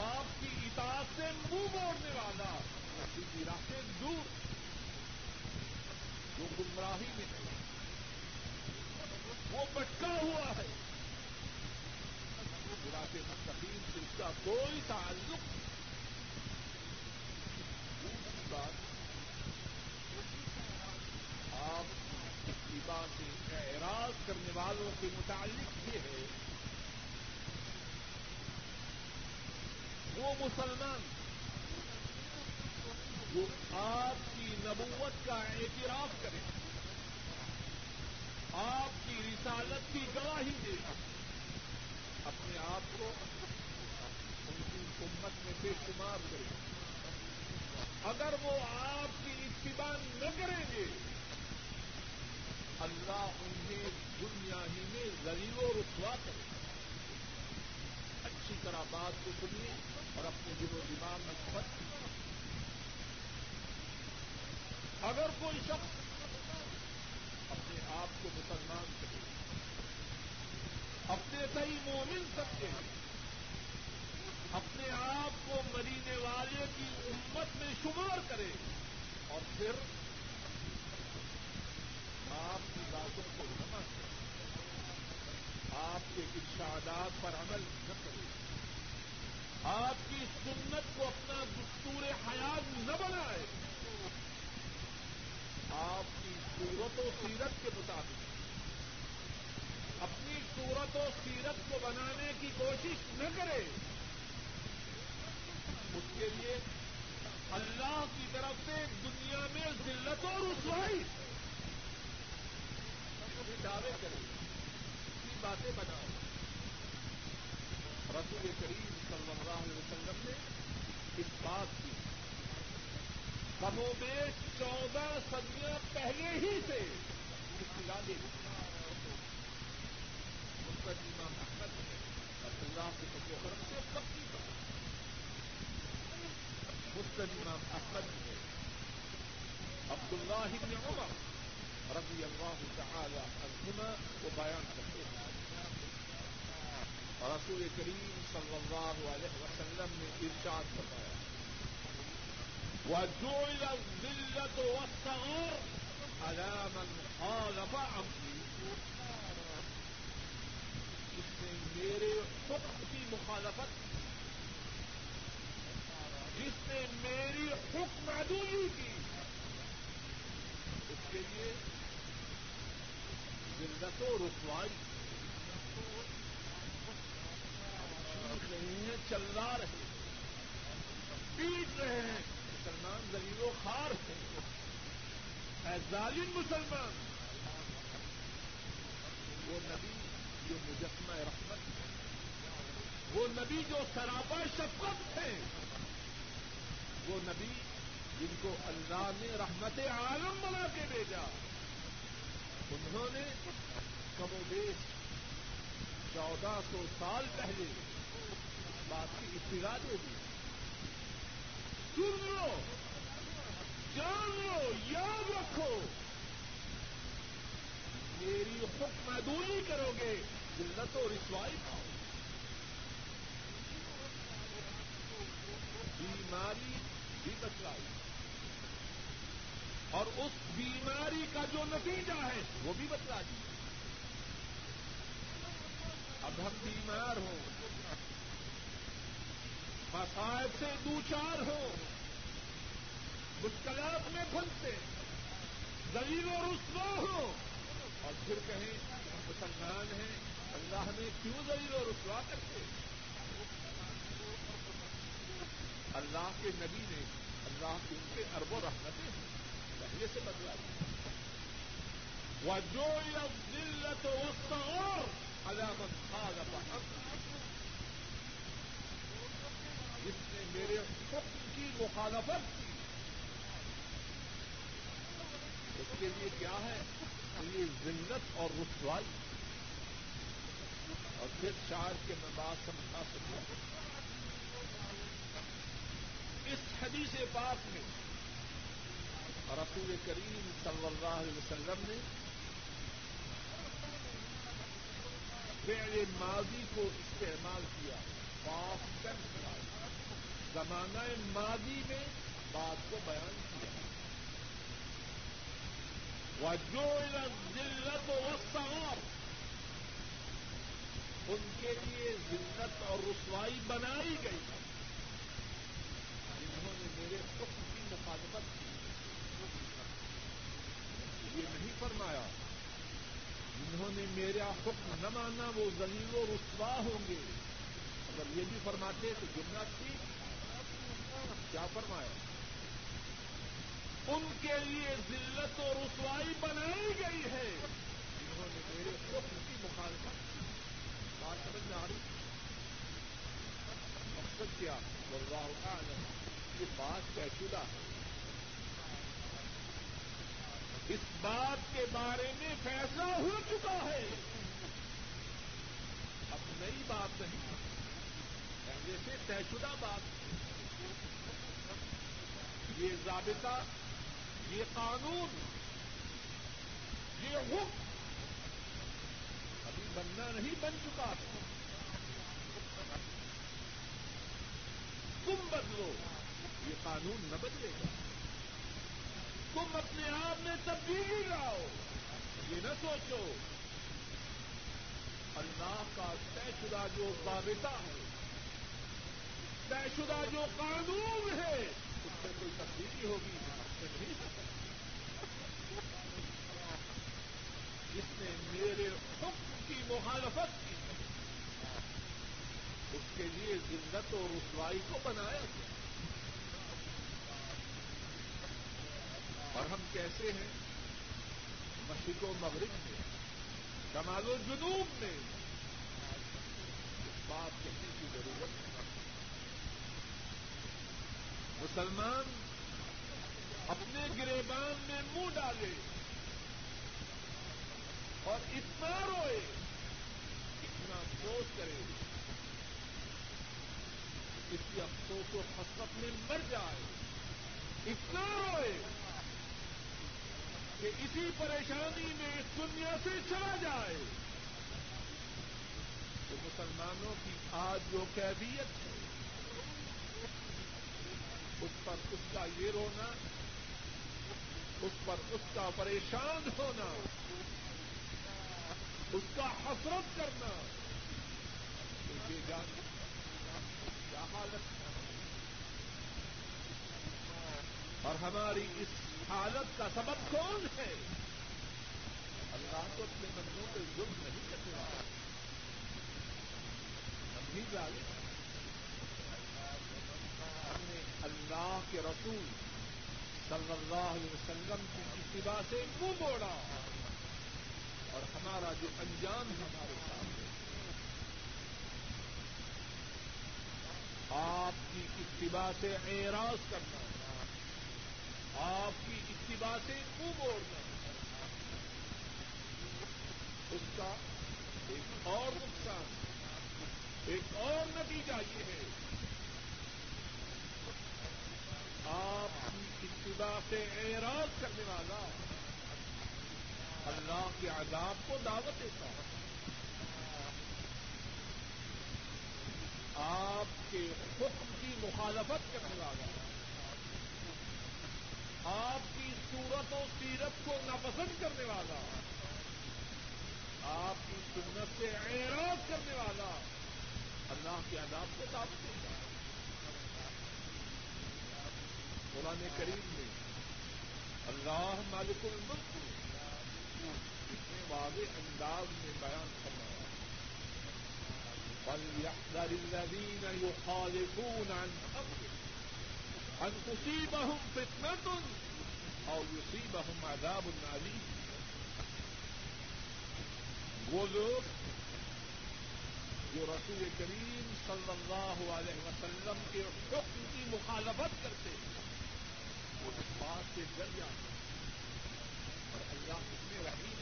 آپ کی اطاعت سے منہ موڑنے والا کی راہ سے دور، جو گمراہی میں ہے، وہ بٹکا ہوا ہے۔ سے مستقیم سے اس کا کوئی تعلق دوسری بات آپ اتباع سے اعراض کرنے والوں کے متعلق یہ ہے، وہ مسلمان جو آپ کی نبوت کا اعتراف کرے آپ کی رسالت کی گواہی دے اپنے آپ کو ان کی امت میں بے شمار کرے اگر وہ آپ کی اتباع نہ کریں گے، اللہ انہیں دنیا ہی میں غریب و رسوا کرے۔ اچھی طرح بات کو سنیے اور اپنے دل و دماغ میں خط اگر کوئی شخص اپنے آپ کو مسلمان کرے اپنے صحیح مومن سکتے اپنے آپ کو مرینے والے کی امت میں شمار کرے اور پھر آپ کی باتوں کو نہ مانے آپ کے ارشادات پر عمل نہ کرے آپ کی سنت کو اپنا دستور حیات نہ بنائے آپ کی صورت و سیرت کے مطابق۔ اپنی صورت و سیرت کو بنانے کی کوشش نہ کرے۔ اس کے لیے اللہ کی طرف سے دنیا میں ذلت و رسوائی۔ دعوے کرے کی باتیں بناؤ رسول کریم صلی اللہ علیہ وسلم نے اس بات کی۔ کم و بیش چودہ صدیاں پہلے ہی سے اطلاع دے مقدمہ محمد ہے اللہ کے سب کرم سے سب پکی بات مستدمہ احمد ہے عبد اللہ بن عمر رضی اللہ تعالی عنہما وہ بیان کرتے ہیں رسول کریم صلی اللہ علیہ وسلم نے ارشاد فرمایا، وجعل الذلة والصغار على من خالف امري جس نے میرے حکم کی مخالفت جس نے میری حکم عدولی کی اس کے لیے ذلت و رسوائی نہیں ہے چلا رہے پیٹ رہے ہیں مسلمان غریب و خار ہیں اے ظالم مسلمان۔ وہ نبی جو مجسمہ رحمت ہے۔ وہ نبی جو سراپا شفقت ہے، وہ نبی جن کو اللہ نے رحمت عالم بنا کے بھیجا۔ انہوں نے کم و بیش چودہ سو سال پہلے اس بات کی اطلاع دے دی۔ سن لو، جان لو، یاد رکھو۔ میری حکم محدودی کرو گے۔ ذلت و رسوائی پاؤ بیماری بھی بچلائی۔ اور اس بیماری کا جو نتیجہ ہے، وہ بھی بتلا دی۔ اب ہم بیمار ہوں۔ مسائب سے دو چار ہوں۔ مشکلات میں پھنستے دلیل و رسوا ہو اور پھر کہیں ہم مسلمان ہیں۔ اللہ نے کیوں دلیل و رسوا کرتے؟ اللہ کے نبی نے اللہ کے ان کے ارب و رحمتیں ہیں، پہلے سے بدلا دیا وہ جو ذلت وسط اور علامت خاص جس نے میرے حکم کی مخالفت کی۔ اس کے لیے کیا ہے؟ یہ ذلت اور رسوائی۔ اور پھر شاید کے میں بات سمجھا سکوں اس حدیث پاک میں رسول کریم صلی اللہ علیہ وسلم نے فعل ماضی کو استعمال کیا۔ پاک زمانہ ماضی میں بات کو بیان کیا۔ جو ذلت و وسط ان کے لیے ذلت اور رسوائی بنائی گئی۔ جنہوں نے میرے حکم کی مخالفت کی۔ یہ نہیں فرمایا۔ نے میرا حکم نہ مانا، وہ زلیل و رسوا ہوں گے۔ اگر یہ بھی فرماتے تو جملہ ٹھیک۔ کیا فرمایا؟ ان کے لیے ذلت و رسوائی بنائی گئی ہے۔ جنہوں نے میرے حکم کی مخالفت بات سمجھ میں آ رہی مقصد کیا واللہ اعلم یہ بات طے شدہ ہے اس بات کے بارے میں فیصلہ ہو چکا ہے۔ اب نئی بات نہیں۔ پہلے سے طے شدہ بات۔ یہ ضابطہ، یہ قانون، یہ حکم ابھی بننا نہیں بن چکا تم بدلو۔ یہ قانون نہ بدلے گا۔ تم اپنے آپ میں تبدیلی لاؤ یہ نہ سوچو۔ اللہ کا طے شدہ جو ضابطہ ہے، طے شدہ جو قانون ہے، اس میں کوئی تبدیلی ہوگی۔ نہیں جس نے میرے حکم کی مخالفت کی۔ اس کے لیے ذلت اور رسوائی کو بنایا گیا۔ اور ہم کیسے ہیں؟ مشرق و مغرب میں کمال و جنوب میں۔ اس بات کہنے کی ضرورت ہے۔ مسلمان اپنے گریبان میں منہ ڈالے۔ اور اتنا روئے اتنا افسوس کرے۔ اس کی افسوس و حسرت میں مر جائے۔ اتنا روئے کہ اسی پریشانی میں اس دنیا سے چلا جائے۔ تو مسلمانوں کی آج جو کیفیت ہے۔ اس پر اس کا یہ رونا، اس پر اس کا پریشان ہونا۔ اس کا حسرت کرنا۔ یہ جان کیا حالت اور ہماری اس حالت کا سبب کون ہے؟ اللہ تو اپنے بندوں پہ ظلم نہیں کرنے والا۔ ہم بھی جانے ہم نے اللہ کے رسول صلی اللہ علیہ وسلم کی اتباع سے منہ موڑا۔ اور ہمارا جو انجام ہمارے سامنے آپ کی اتباع سے اعراض کرنا، آپ کی اتباع سے منہ موڑنا۔ اس کا ایک اور نقصان، ایک اور نتیجہ یہ ہے۔ آپ کی اتباع سے اعراض کرنے والا اللہ کے عذاب کو دعوت دیتا ہے۔ آپ کے حکم کی مخالفت کرنے والا آپ کی صورت و سیرت کو ناپسند کرنے والا۔ آپ کی سنت سے اعراض کرنے والا۔ اللہ کے عذاب کو دعوت دیتا ہے۔ قرآن کریم میں اللہ مالک الملک اتنے واضح انداز میں بیان فرمایا فليحذر الذين يخالفون عن أمره أن تصيبهم فتنة أو يصيبهم عذاب أليم وہ لوگ جو رسول کریم صلی اللہ علیہ وسلم کے حکم کی مخالفت کرتے ہیں اس بات سے ڈر جاتے اور اتنے رحیم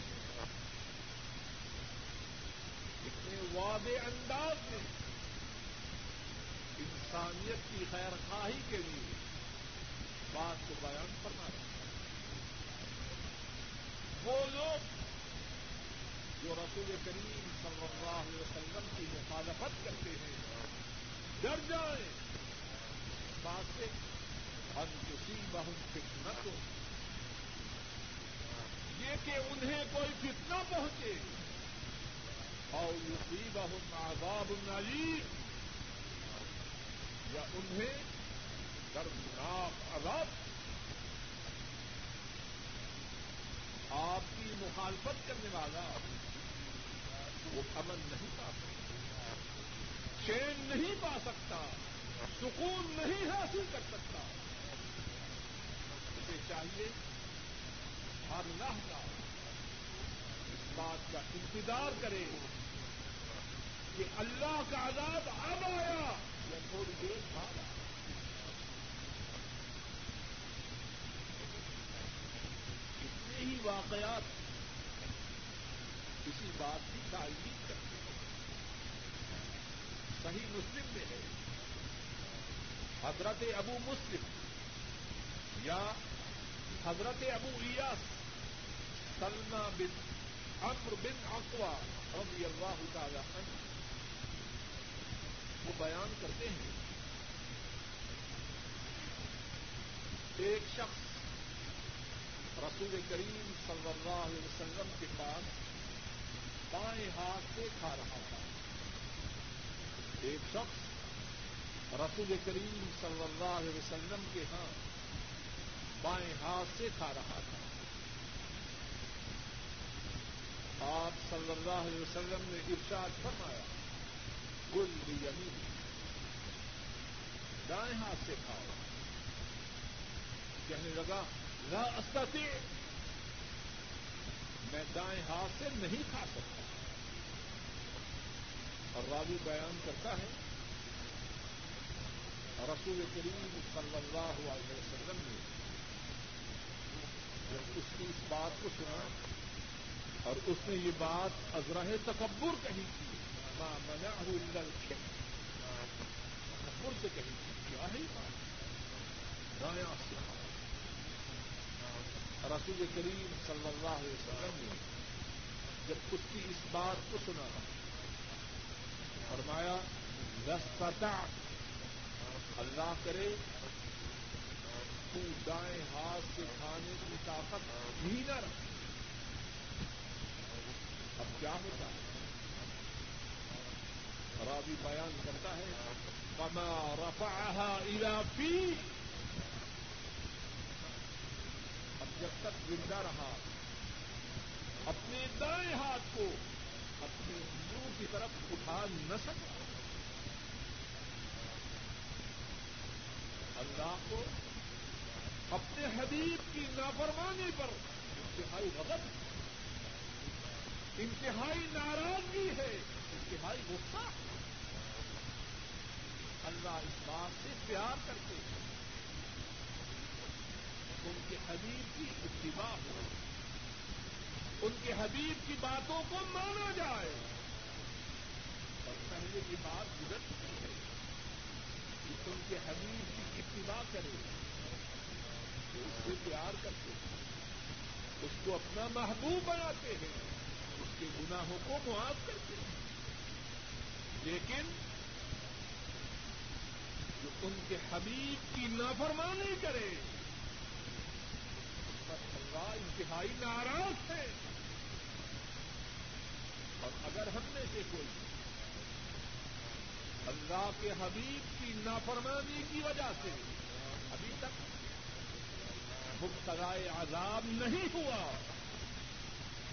اتنے واضح انداز میں انسانیت کی خیر خواہی کے لیے بات کو بیان کرنا رہا وہ لوگ جو رسول کریم صلی اللہ علیہ وسلم کی مخالفت کرتے ہیں، ڈر جائیں۔ بات سے ہم کسی بہن فتنا تو یہ کہ انہیں کوئی فتنہ پہنچے۔ اور یوسی بہن آزاد یا انہیں دردناک عذاب۔ آپ کی مخالفت کرنے والا وہ امن نہیں پا سکتا۔ چین نہیں پا سکتا۔ سکون نہیں حاصل کر سکتا۔ اسے چاہیے ہر لہجہ اس بات کا انتظار کرے کہ اللہ کا عذاب اب آیا۔ یا تھوڑی دیر بعد۔ آیا اتنے ہی واقعات کسی بات کی تعلیم کرتے ہیں۔ صحیح مسلم میں ہے۔ حضرت ابو مسلم یا حضرت ابو ایاس سلما بن امر بن اقوا رضی اللہ تعالی عنہ وہ بیان کرتے ہیں ایک شخص رسول کریم صلی اللہ علیہ وسلم کے پاس بائیں ہاتھ سے کھا رہا تھا۔ ایک شخص رسول کریم صلی اللہ علیہ وسلم کے ہاں بائیں ہاتھ سے کھا رہا تھا۔ آپ صلی اللہ علیہ وسلم نے ارشاد فرمایا، گل یمین دائیں ہاتھ سے کھاؤ۔ کہنے لگا، لا استطیع۔ میں دائیں ہاتھ سے نہیں کھا سکتا۔ اور راوی بیان کرتا ہے، رسول کریم صلی اللہ علیہ وسلم نے جب اس کی اس بات کو سنا اور اس نے یہ بات ازرہ تکبر کہی تھی۔ ماں منا تکبر سے کہی تھی۔ کیا ہے بات؟ رایا سے رسول کریم صلی اللہ علیہ وسلم نے جب اس کی اس بات کو سنا، فرمایا رستا اللہ کرے، تو دائیں ہاتھ سے کھانے کی طاقت ہی نہ رکھ۔ اب کیا ہوتا ہے؟ رابی بیان کرتا ہے کما رفا پی اب جب تک زندہ رہا، اپنے دائیں ہاتھ کو اپنے منہ کی طرف اٹھا نہ سکتا اللہ کو اپنے حبیب کی نافرمانی پر انتہائی غضب انتہائی ناراضگی ہے۔ انتہائی غصہ اللہ اس بات سے پیار کرتے ہیں۔ ان کے حبیب کی اتباع ہو۔ ان کے حبیب کی باتوں کو مانا جائے۔ اور پہلے کی بات گزر چکی ہے کہ ان کے حبیب کی اتباع کرے۔ تو اس سے پیار کرتے ہیں۔ اس کو اپنا محبوب بناتے ہیں۔ اس کے گناہوں کو معاف کرتے ہیں۔ لیکن جو ان کے حبیب کی نافرمانی کرے، اس پر اللہ انتہائی ناراض ہے۔ اور اگر ہم میں سے کوئی اللہ کے حبیب کی نافرمانی کی وجہ سے ابھی تک مبتلا عذاب نہیں ہوا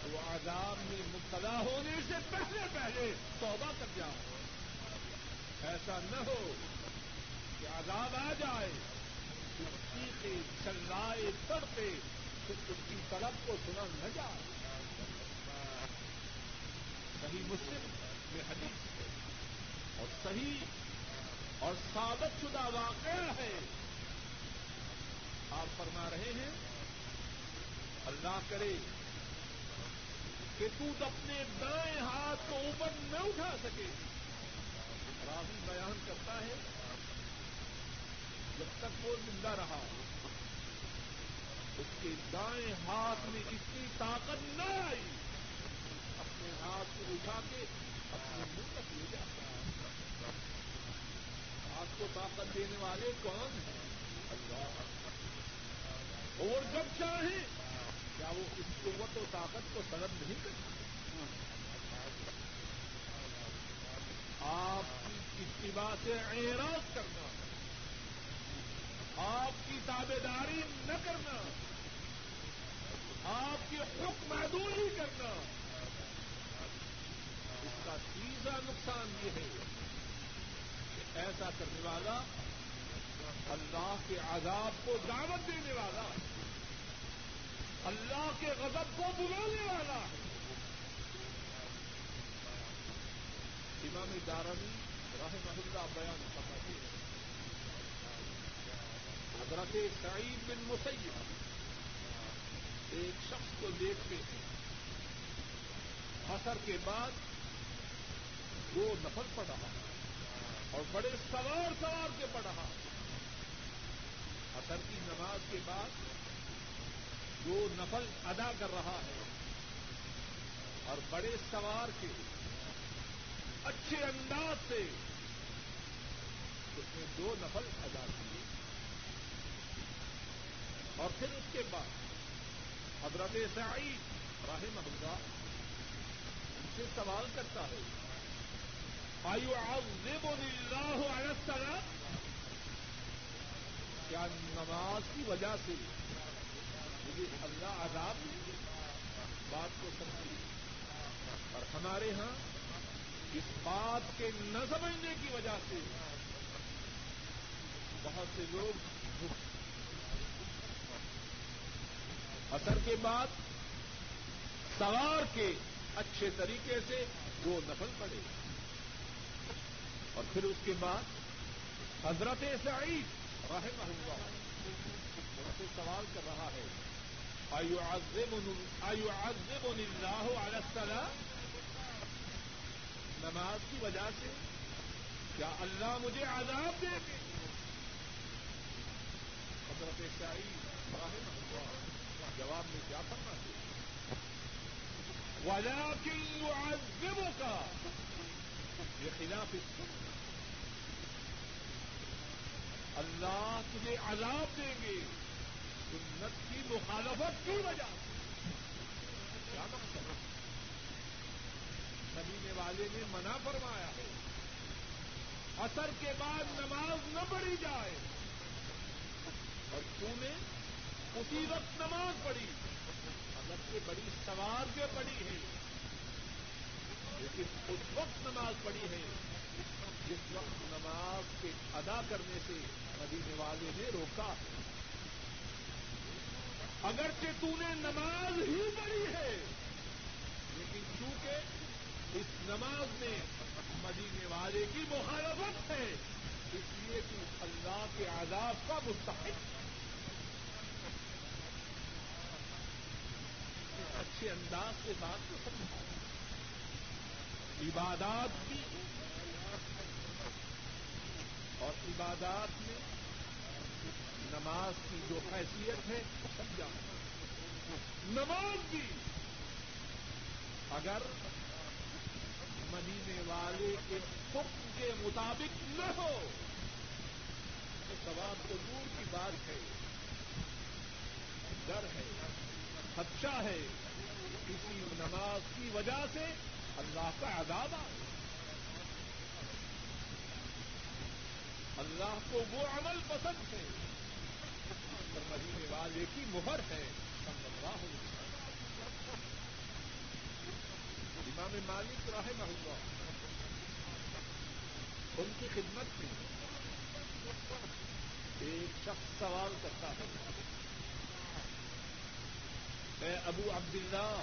تو عذاب میں مبتلا ہونے سے پہلے پہلے توبہ کر جاؤ۔ ایسا نہ ہو کہ عذاب آ جائے چیخے چلائے پڑتے پھر اس کی طلب کو سنا نہ جائے۔ صحیح مسلم میں حدیث ہے۔ اور صحیح اور ثابت شدہ واقعہ ہے۔ آپ فرما رہے ہیں، اللہ کرے کہ تو اپنے دائیں ہاتھ کو اوپر نہ اٹھا سکے۔ راہی بیان کرتا ہے، جب تک وہ زندہ رہا، اس کے دائیں ہاتھ میں اتنی طاقت نہ آئی، اپنے ہاتھ کو اٹھا کے اپنے منہ تک لے جاتا آپ کو طاقت دینے والے کون ہیں؟ اللہ۔ اور جب چاہیں کیا وہ اس قوت و طاقت کو طلب نہیں کرتے آپ کی اتباع سے اعراض کرنا، آپ کی تابے داری نہ کرنا، آپ کی حکم محدود کرنا۔ اس بڑا نقصان یہ ہے کہ ایسا کرنے والا اللہ کے عذاب کو دعوت دینے والا اللہ کے غضب کو بلانے والا ہے۔ امام دارمی راہ محلہ بیان فرماتے ہیں۔ حضرت سعید بن مسیب ایک شخص کو دیکھتے ہیں۔ اثر کے بعد وہ نفل پڑ رہا اور بڑے سوار سوار کے پڑھ رہا اثر کی نماز کے بعد وہ نفل ادا کر رہا ہے اور بڑے سوار کے اچھے انداز سے اس نے دو نفل ادا کیے۔ اور پھر اس کے بعد حضرت سعید راہ محبوبہ ان سے سوال کرتا ہے آئیو آپ اللہ علیہ کیا نماز کی وجہ سے اللہ عذاب بات کو سمجھی اور ہمارے ہاں اس بات کے نہ سمجھنے کی وجہ سے بہت سے لوگ اثر کے بعد سوار کے اچھے طریقے سے دو نفل پڑے اور پھر اس کے بعد حضرت سعید رحم اللہ سے سوال کر رہا ہے اللہ علیہ نماز کی وجہ سے؟ کیا اللہ مجھے عذاب دے؟ گے حضرت شاہی جواب میں کیا کرنا چاہیے وجہ کی عزموں کا یہ خلاف اللہ تجھے عذاب دیں گے۔ سنت کی مخالفت کی وجہ کیا مقصد نبینے والے نے منع فرمایا ہے۔ اثر کے بعد نماز نہ پڑھی جائے۔ اور تو نے؟ اسی وقت نماز پڑھی۔ اگر سے بڑی سوار جو پڑی ہے۔ لیکن اس وقت نماز پڑھی ہے۔ جس وقت نماز کے ادا کرنے سے مدینے والے نے روکا۔ اگرچہ تو نے نماز ہی پڑھی ہے، لیکن چونکہ اس نماز میں مدینے والے کی مخالفت ہے، اس لیے کہ اللہ کے آزاد کا مستحق اچھے انداز کے بات کو سمجھا۔ عبادات کی اور عبادات میں نماز کی جو حیثیت ہے سمجھا نماز بھی۔ اگر مدینے والے کے حکم کے مطابق نہ ہو، تو سواب تو دور کی بات ہے۔ ڈر ہے، خدشہ ہے۔ کسی نماز کی وجہ سے اللہ کا عذاب آئے۔ اللہ کو وہ عمل پسند ہے۔ مدینے والے کی۔ مہر ہے امام مالک راہ محبوبہ ان کی خدمت میں ایک شخص سوال کرتا ہے۔ میں ابو عبداللہ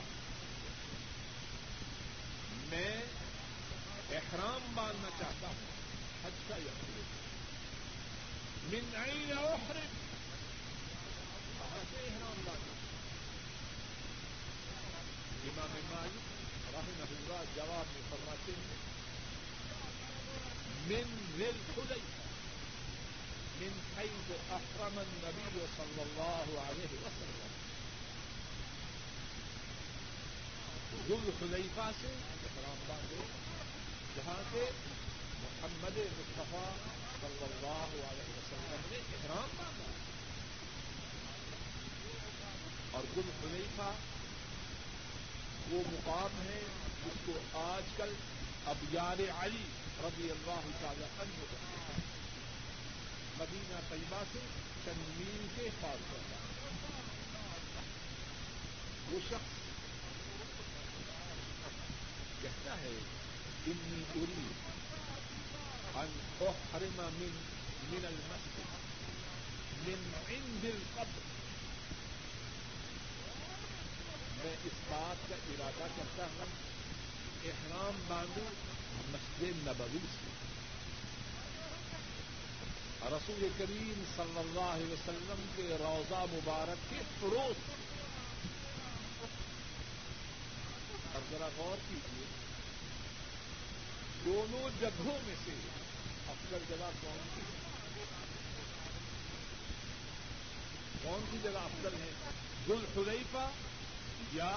میں احرام باندھنا چاہتا ہوں۔ حج کا یہ من عین احرم کہاں سے احرام باندھنا امام مالک رحمہ اللہ جواب میں فرماتے ہیں من ذل خدئی من حيث احرم النبي صلى الله عليه وسلم. ذل خلیفہ سے احرام باندھے جہاں سے محمد مصطفیٰ صلی اللہ علیہ وسلم نے احرام باندھا اور گل خلیفہ وہ مقام ہے جس کو آج کل اب یار علی رضی اللہ تعالی عنہ کرتے ہیں۔ مدینہ طیبہ سے چند میل کے فاصلہ ہے وہ شخص کہتا ہے، انی اری ان احرم من من المسجد، من عند القبر. میں اس بات کا ارادہ کرتا ہوں احرام باندھوں مسجد نبوی سے۔ رسول کریم صلی اللہ علیہ وسلم کے روزہ مبارک کے پڑوس اور ذرا غور کیجیے، دونوں جگہوں میں سے افضل جگہ کون سی کون سی جگہ افضل ہے؟ گل خلیفہ یا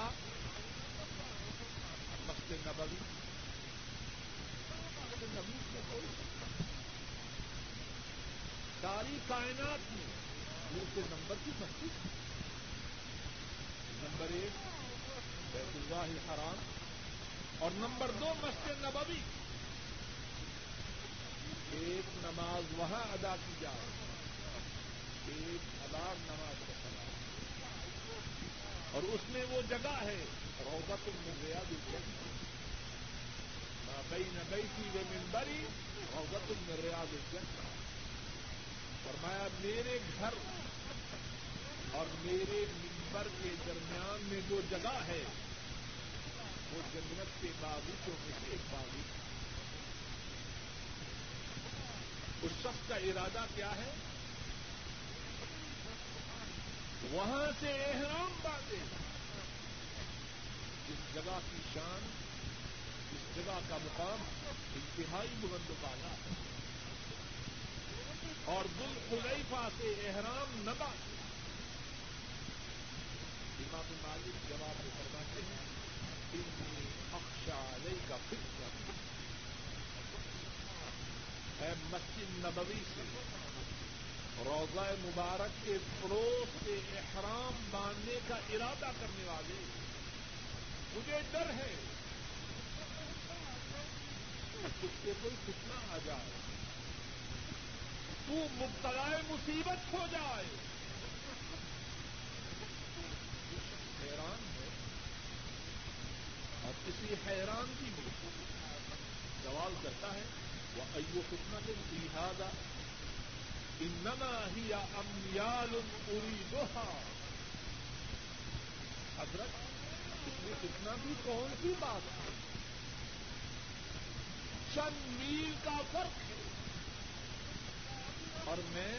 مسجد نبوی مسجد نبی میں کوئی ساری کائنات میں دوسرے نمبر کی مسجد نمبر ایک بیت اللہ حرام اور نمبر دو مسجد نبوی ایک نماز وہاں ادا کی جائے ایک ہزار نماز کا سوال اور اس میں وہ جگہ ہے۔ روزت المریاد الجنہ بئی نبئی کی وہ ممبری روزت المریاد الجنہ فرمایا، میرے گھر اور میرے ممبر کے درمیان میں جو جگہ ہے، وہ جنت کے باغیچوں میں سے ایک باغیچ اس شخص کا ارادہ کیا ہے؟ وہاں سے احرام باندھے۔ اس جگہ کی شان اس جگہ کا مقام انتہائی بلند بالا ہے۔ اور دل خلیفہ سے احرام نہ باندھے۔ امام مالک جواب میں فرماتے ہیں اتنی اکشا علیہ کا فکر ہے مسجد نبوی سے روزہ مبارک کے پڑوس سے احرام باندھنے کا ارادہ کرنے والے، مجھے ڈر ہے اس سے کوئی کتنا آ جائے تو مبتلا مصیبت ہو جائے۔ حیران ہے۔ اور کسی حیران کی بھی سوال کرتا ہے وہ ایو کتنا دن لہٰذا انما ہی امیال پوری دوہا حضرت، اس میں کتنا بھی کون سی بات ہے؟ چند میل کا فرق ہے۔ اور میں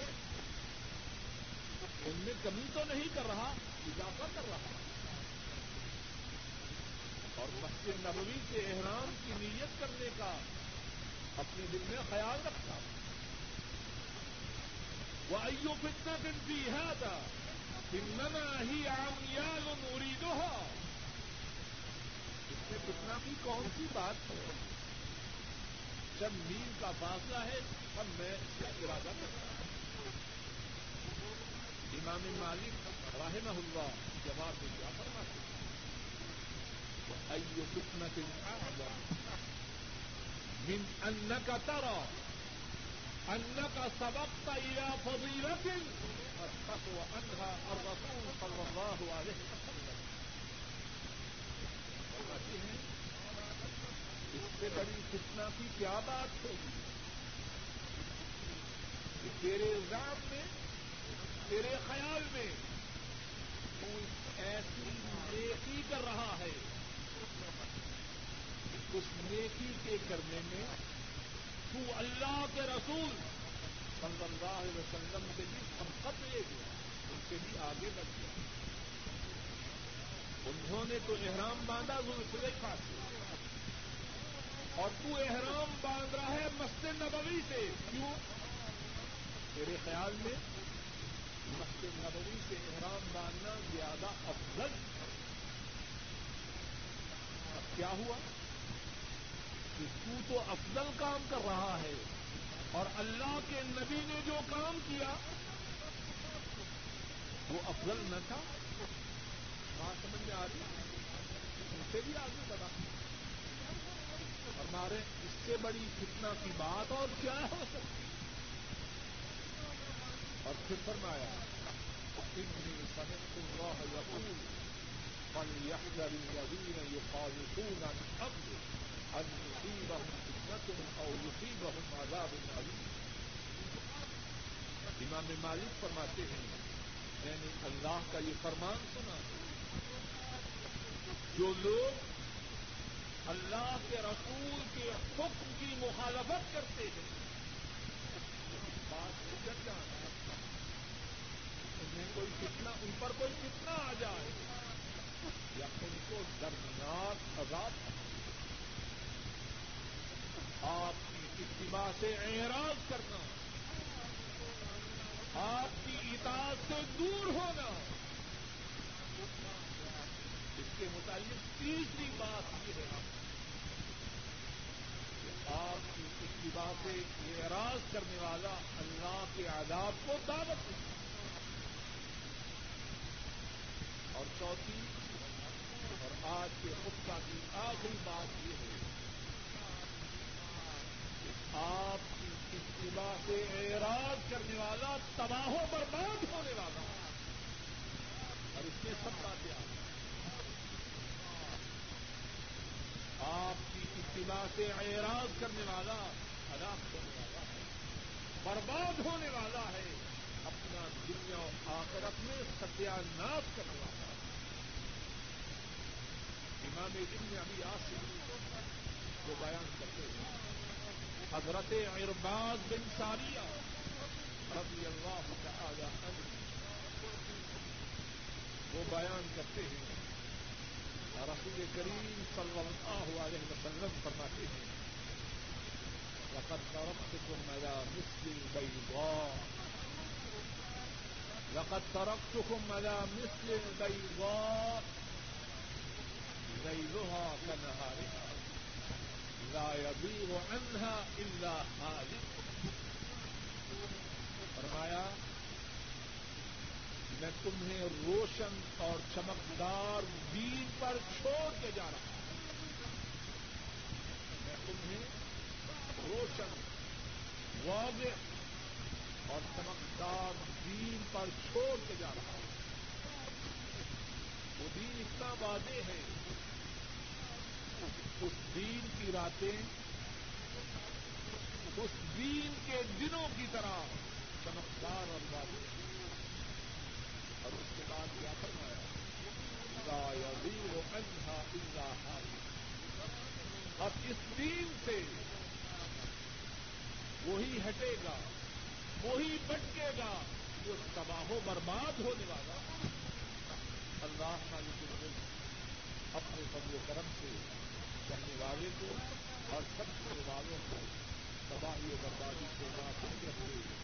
ان میں کمی تو نہیں کر رہا، اضافہ کر رہا۔ اور مسجد نبوی سے احرام کی نیت کرنے کا اپنے دل میں خیال رکھتا وہ ایو فتنا گنتی ہے تھا اننا ہی آمیال نوری اس میں کتنا بھی کون سی بات ہے؟ جب میل کا فاصلہ ہے اب میں اس کا ارادہ کرتا ہوں۔ امام مالک راہ اللہ جواب میں کیا فرماتے ہیں؟ ایو حکمت من ان کا ترا ان کا سبق الى فضیلت و انہا اور رسول صلی اللہ علیہ وسلم. اس سے بڑی فتنا کی کیا بات ہوگی کہ تیرے الزام میں تیرے خیال میں تو ایسی نیکی کر رہا ہے اس نیکی کے کرنے میں تو اللہ کے رسول۔ صلی اللہ علیہ وسلم سے بھی سمپت لے گیا ان سے بھی آگے بڑھ گیا۔ انہوں نے تو احرام باندھا ضرور سے اور تو احرام باندھ رہا ہے مسجد نبوی سے۔ کیوں؟ میرے خیال میں مسجد نبوی سے احرام باندھنا زیادہ افضل اب کیا ہوا؟ کہ تو تو افضل کام کر رہا ہے اور اللہ کے نبی نے جو کام کیا، وہ افضل نہ تھا۔ بات سمجھ میں آ رہی؟ ان سے بھی آگے بڑھا۔ اور ہمارے اس سے بڑی فتنا کی بات اور کیا ہو سکتی اور پھر فرمایا اتنی سنت اللہ یقول من يحذر الذين يخالفون عن امره بہت آزاد امام مالک فرماتے ہیں میں نے اللہ کا یہ فرمان سنا جو لوگ اللہ کے رسول کے حکم کی مخالفت کرتے ہیں، بات جب جانا انہیں کوئی کتنا ان پر کوئی کتنا آ جائے، یا ان کو دردناک عذاب آپ کی اتباع سے اعراض کرنا، آپ کی اطاعت سے دور ہونا۔ اس کے متعلق تیسری بات یہ ہے کہ آپ کی اتباع سے اعراض کرنے والا اللہ کے آداب کو دعوت دے اور چوتھی، اور آج کے خطبہ کی آخری بات یہ ہے آپ کی اتباع سے اعراض کرنے والا تباہ و برباد ہونے والا اور اس میں سب باتیں آ آپ کی اتباع سے اعراض کرنے والا ہلاک ہونے والا ہے۔ برباد ہونے والا ہے۔ اپنا دنیا و آخرت میں ستیہ ناش کرنے والا ہے۔ امام دن میں ابھی آسک کو بیان کرتے ہیں۔ حضرت ارباد بن ساریہ رضی اللہ تعالی عنہ، وہ بیان کرتے ہیں، رسول کریم صلی اللہ علیہ وسلم فرماتے ہیں، لقد تركتكم على مثل البيضاء لقد تركتكم على مثل البيضاء ليلها كنهارها لا يضيع عنها الا حالك فرمایا، میں تمہیں روشن اور چمکدار دین پر چھوڑ کے جا رہا ہوں۔ میں تمہیں روشن، واضح اور چمکدار دین پر چھوڑ کے جا رہا ہوں۔ وہ دین اتنا واضح ہے اس دین کی راتیں، اس دین کے دنوں کی طرح چمکدار اور واضح اور اس کے بعد کیا فرمایا؟ انہا اب اس دین سے وہی ہٹے گا، وہی بٹکے گا، جو تباہ و برباد ہونے والا اللہ مالک الملک اپنے فضل و کرم سے کرنے والے کو اور سب سے والوں کو تباہی و بربادی کو ناکام رکھتے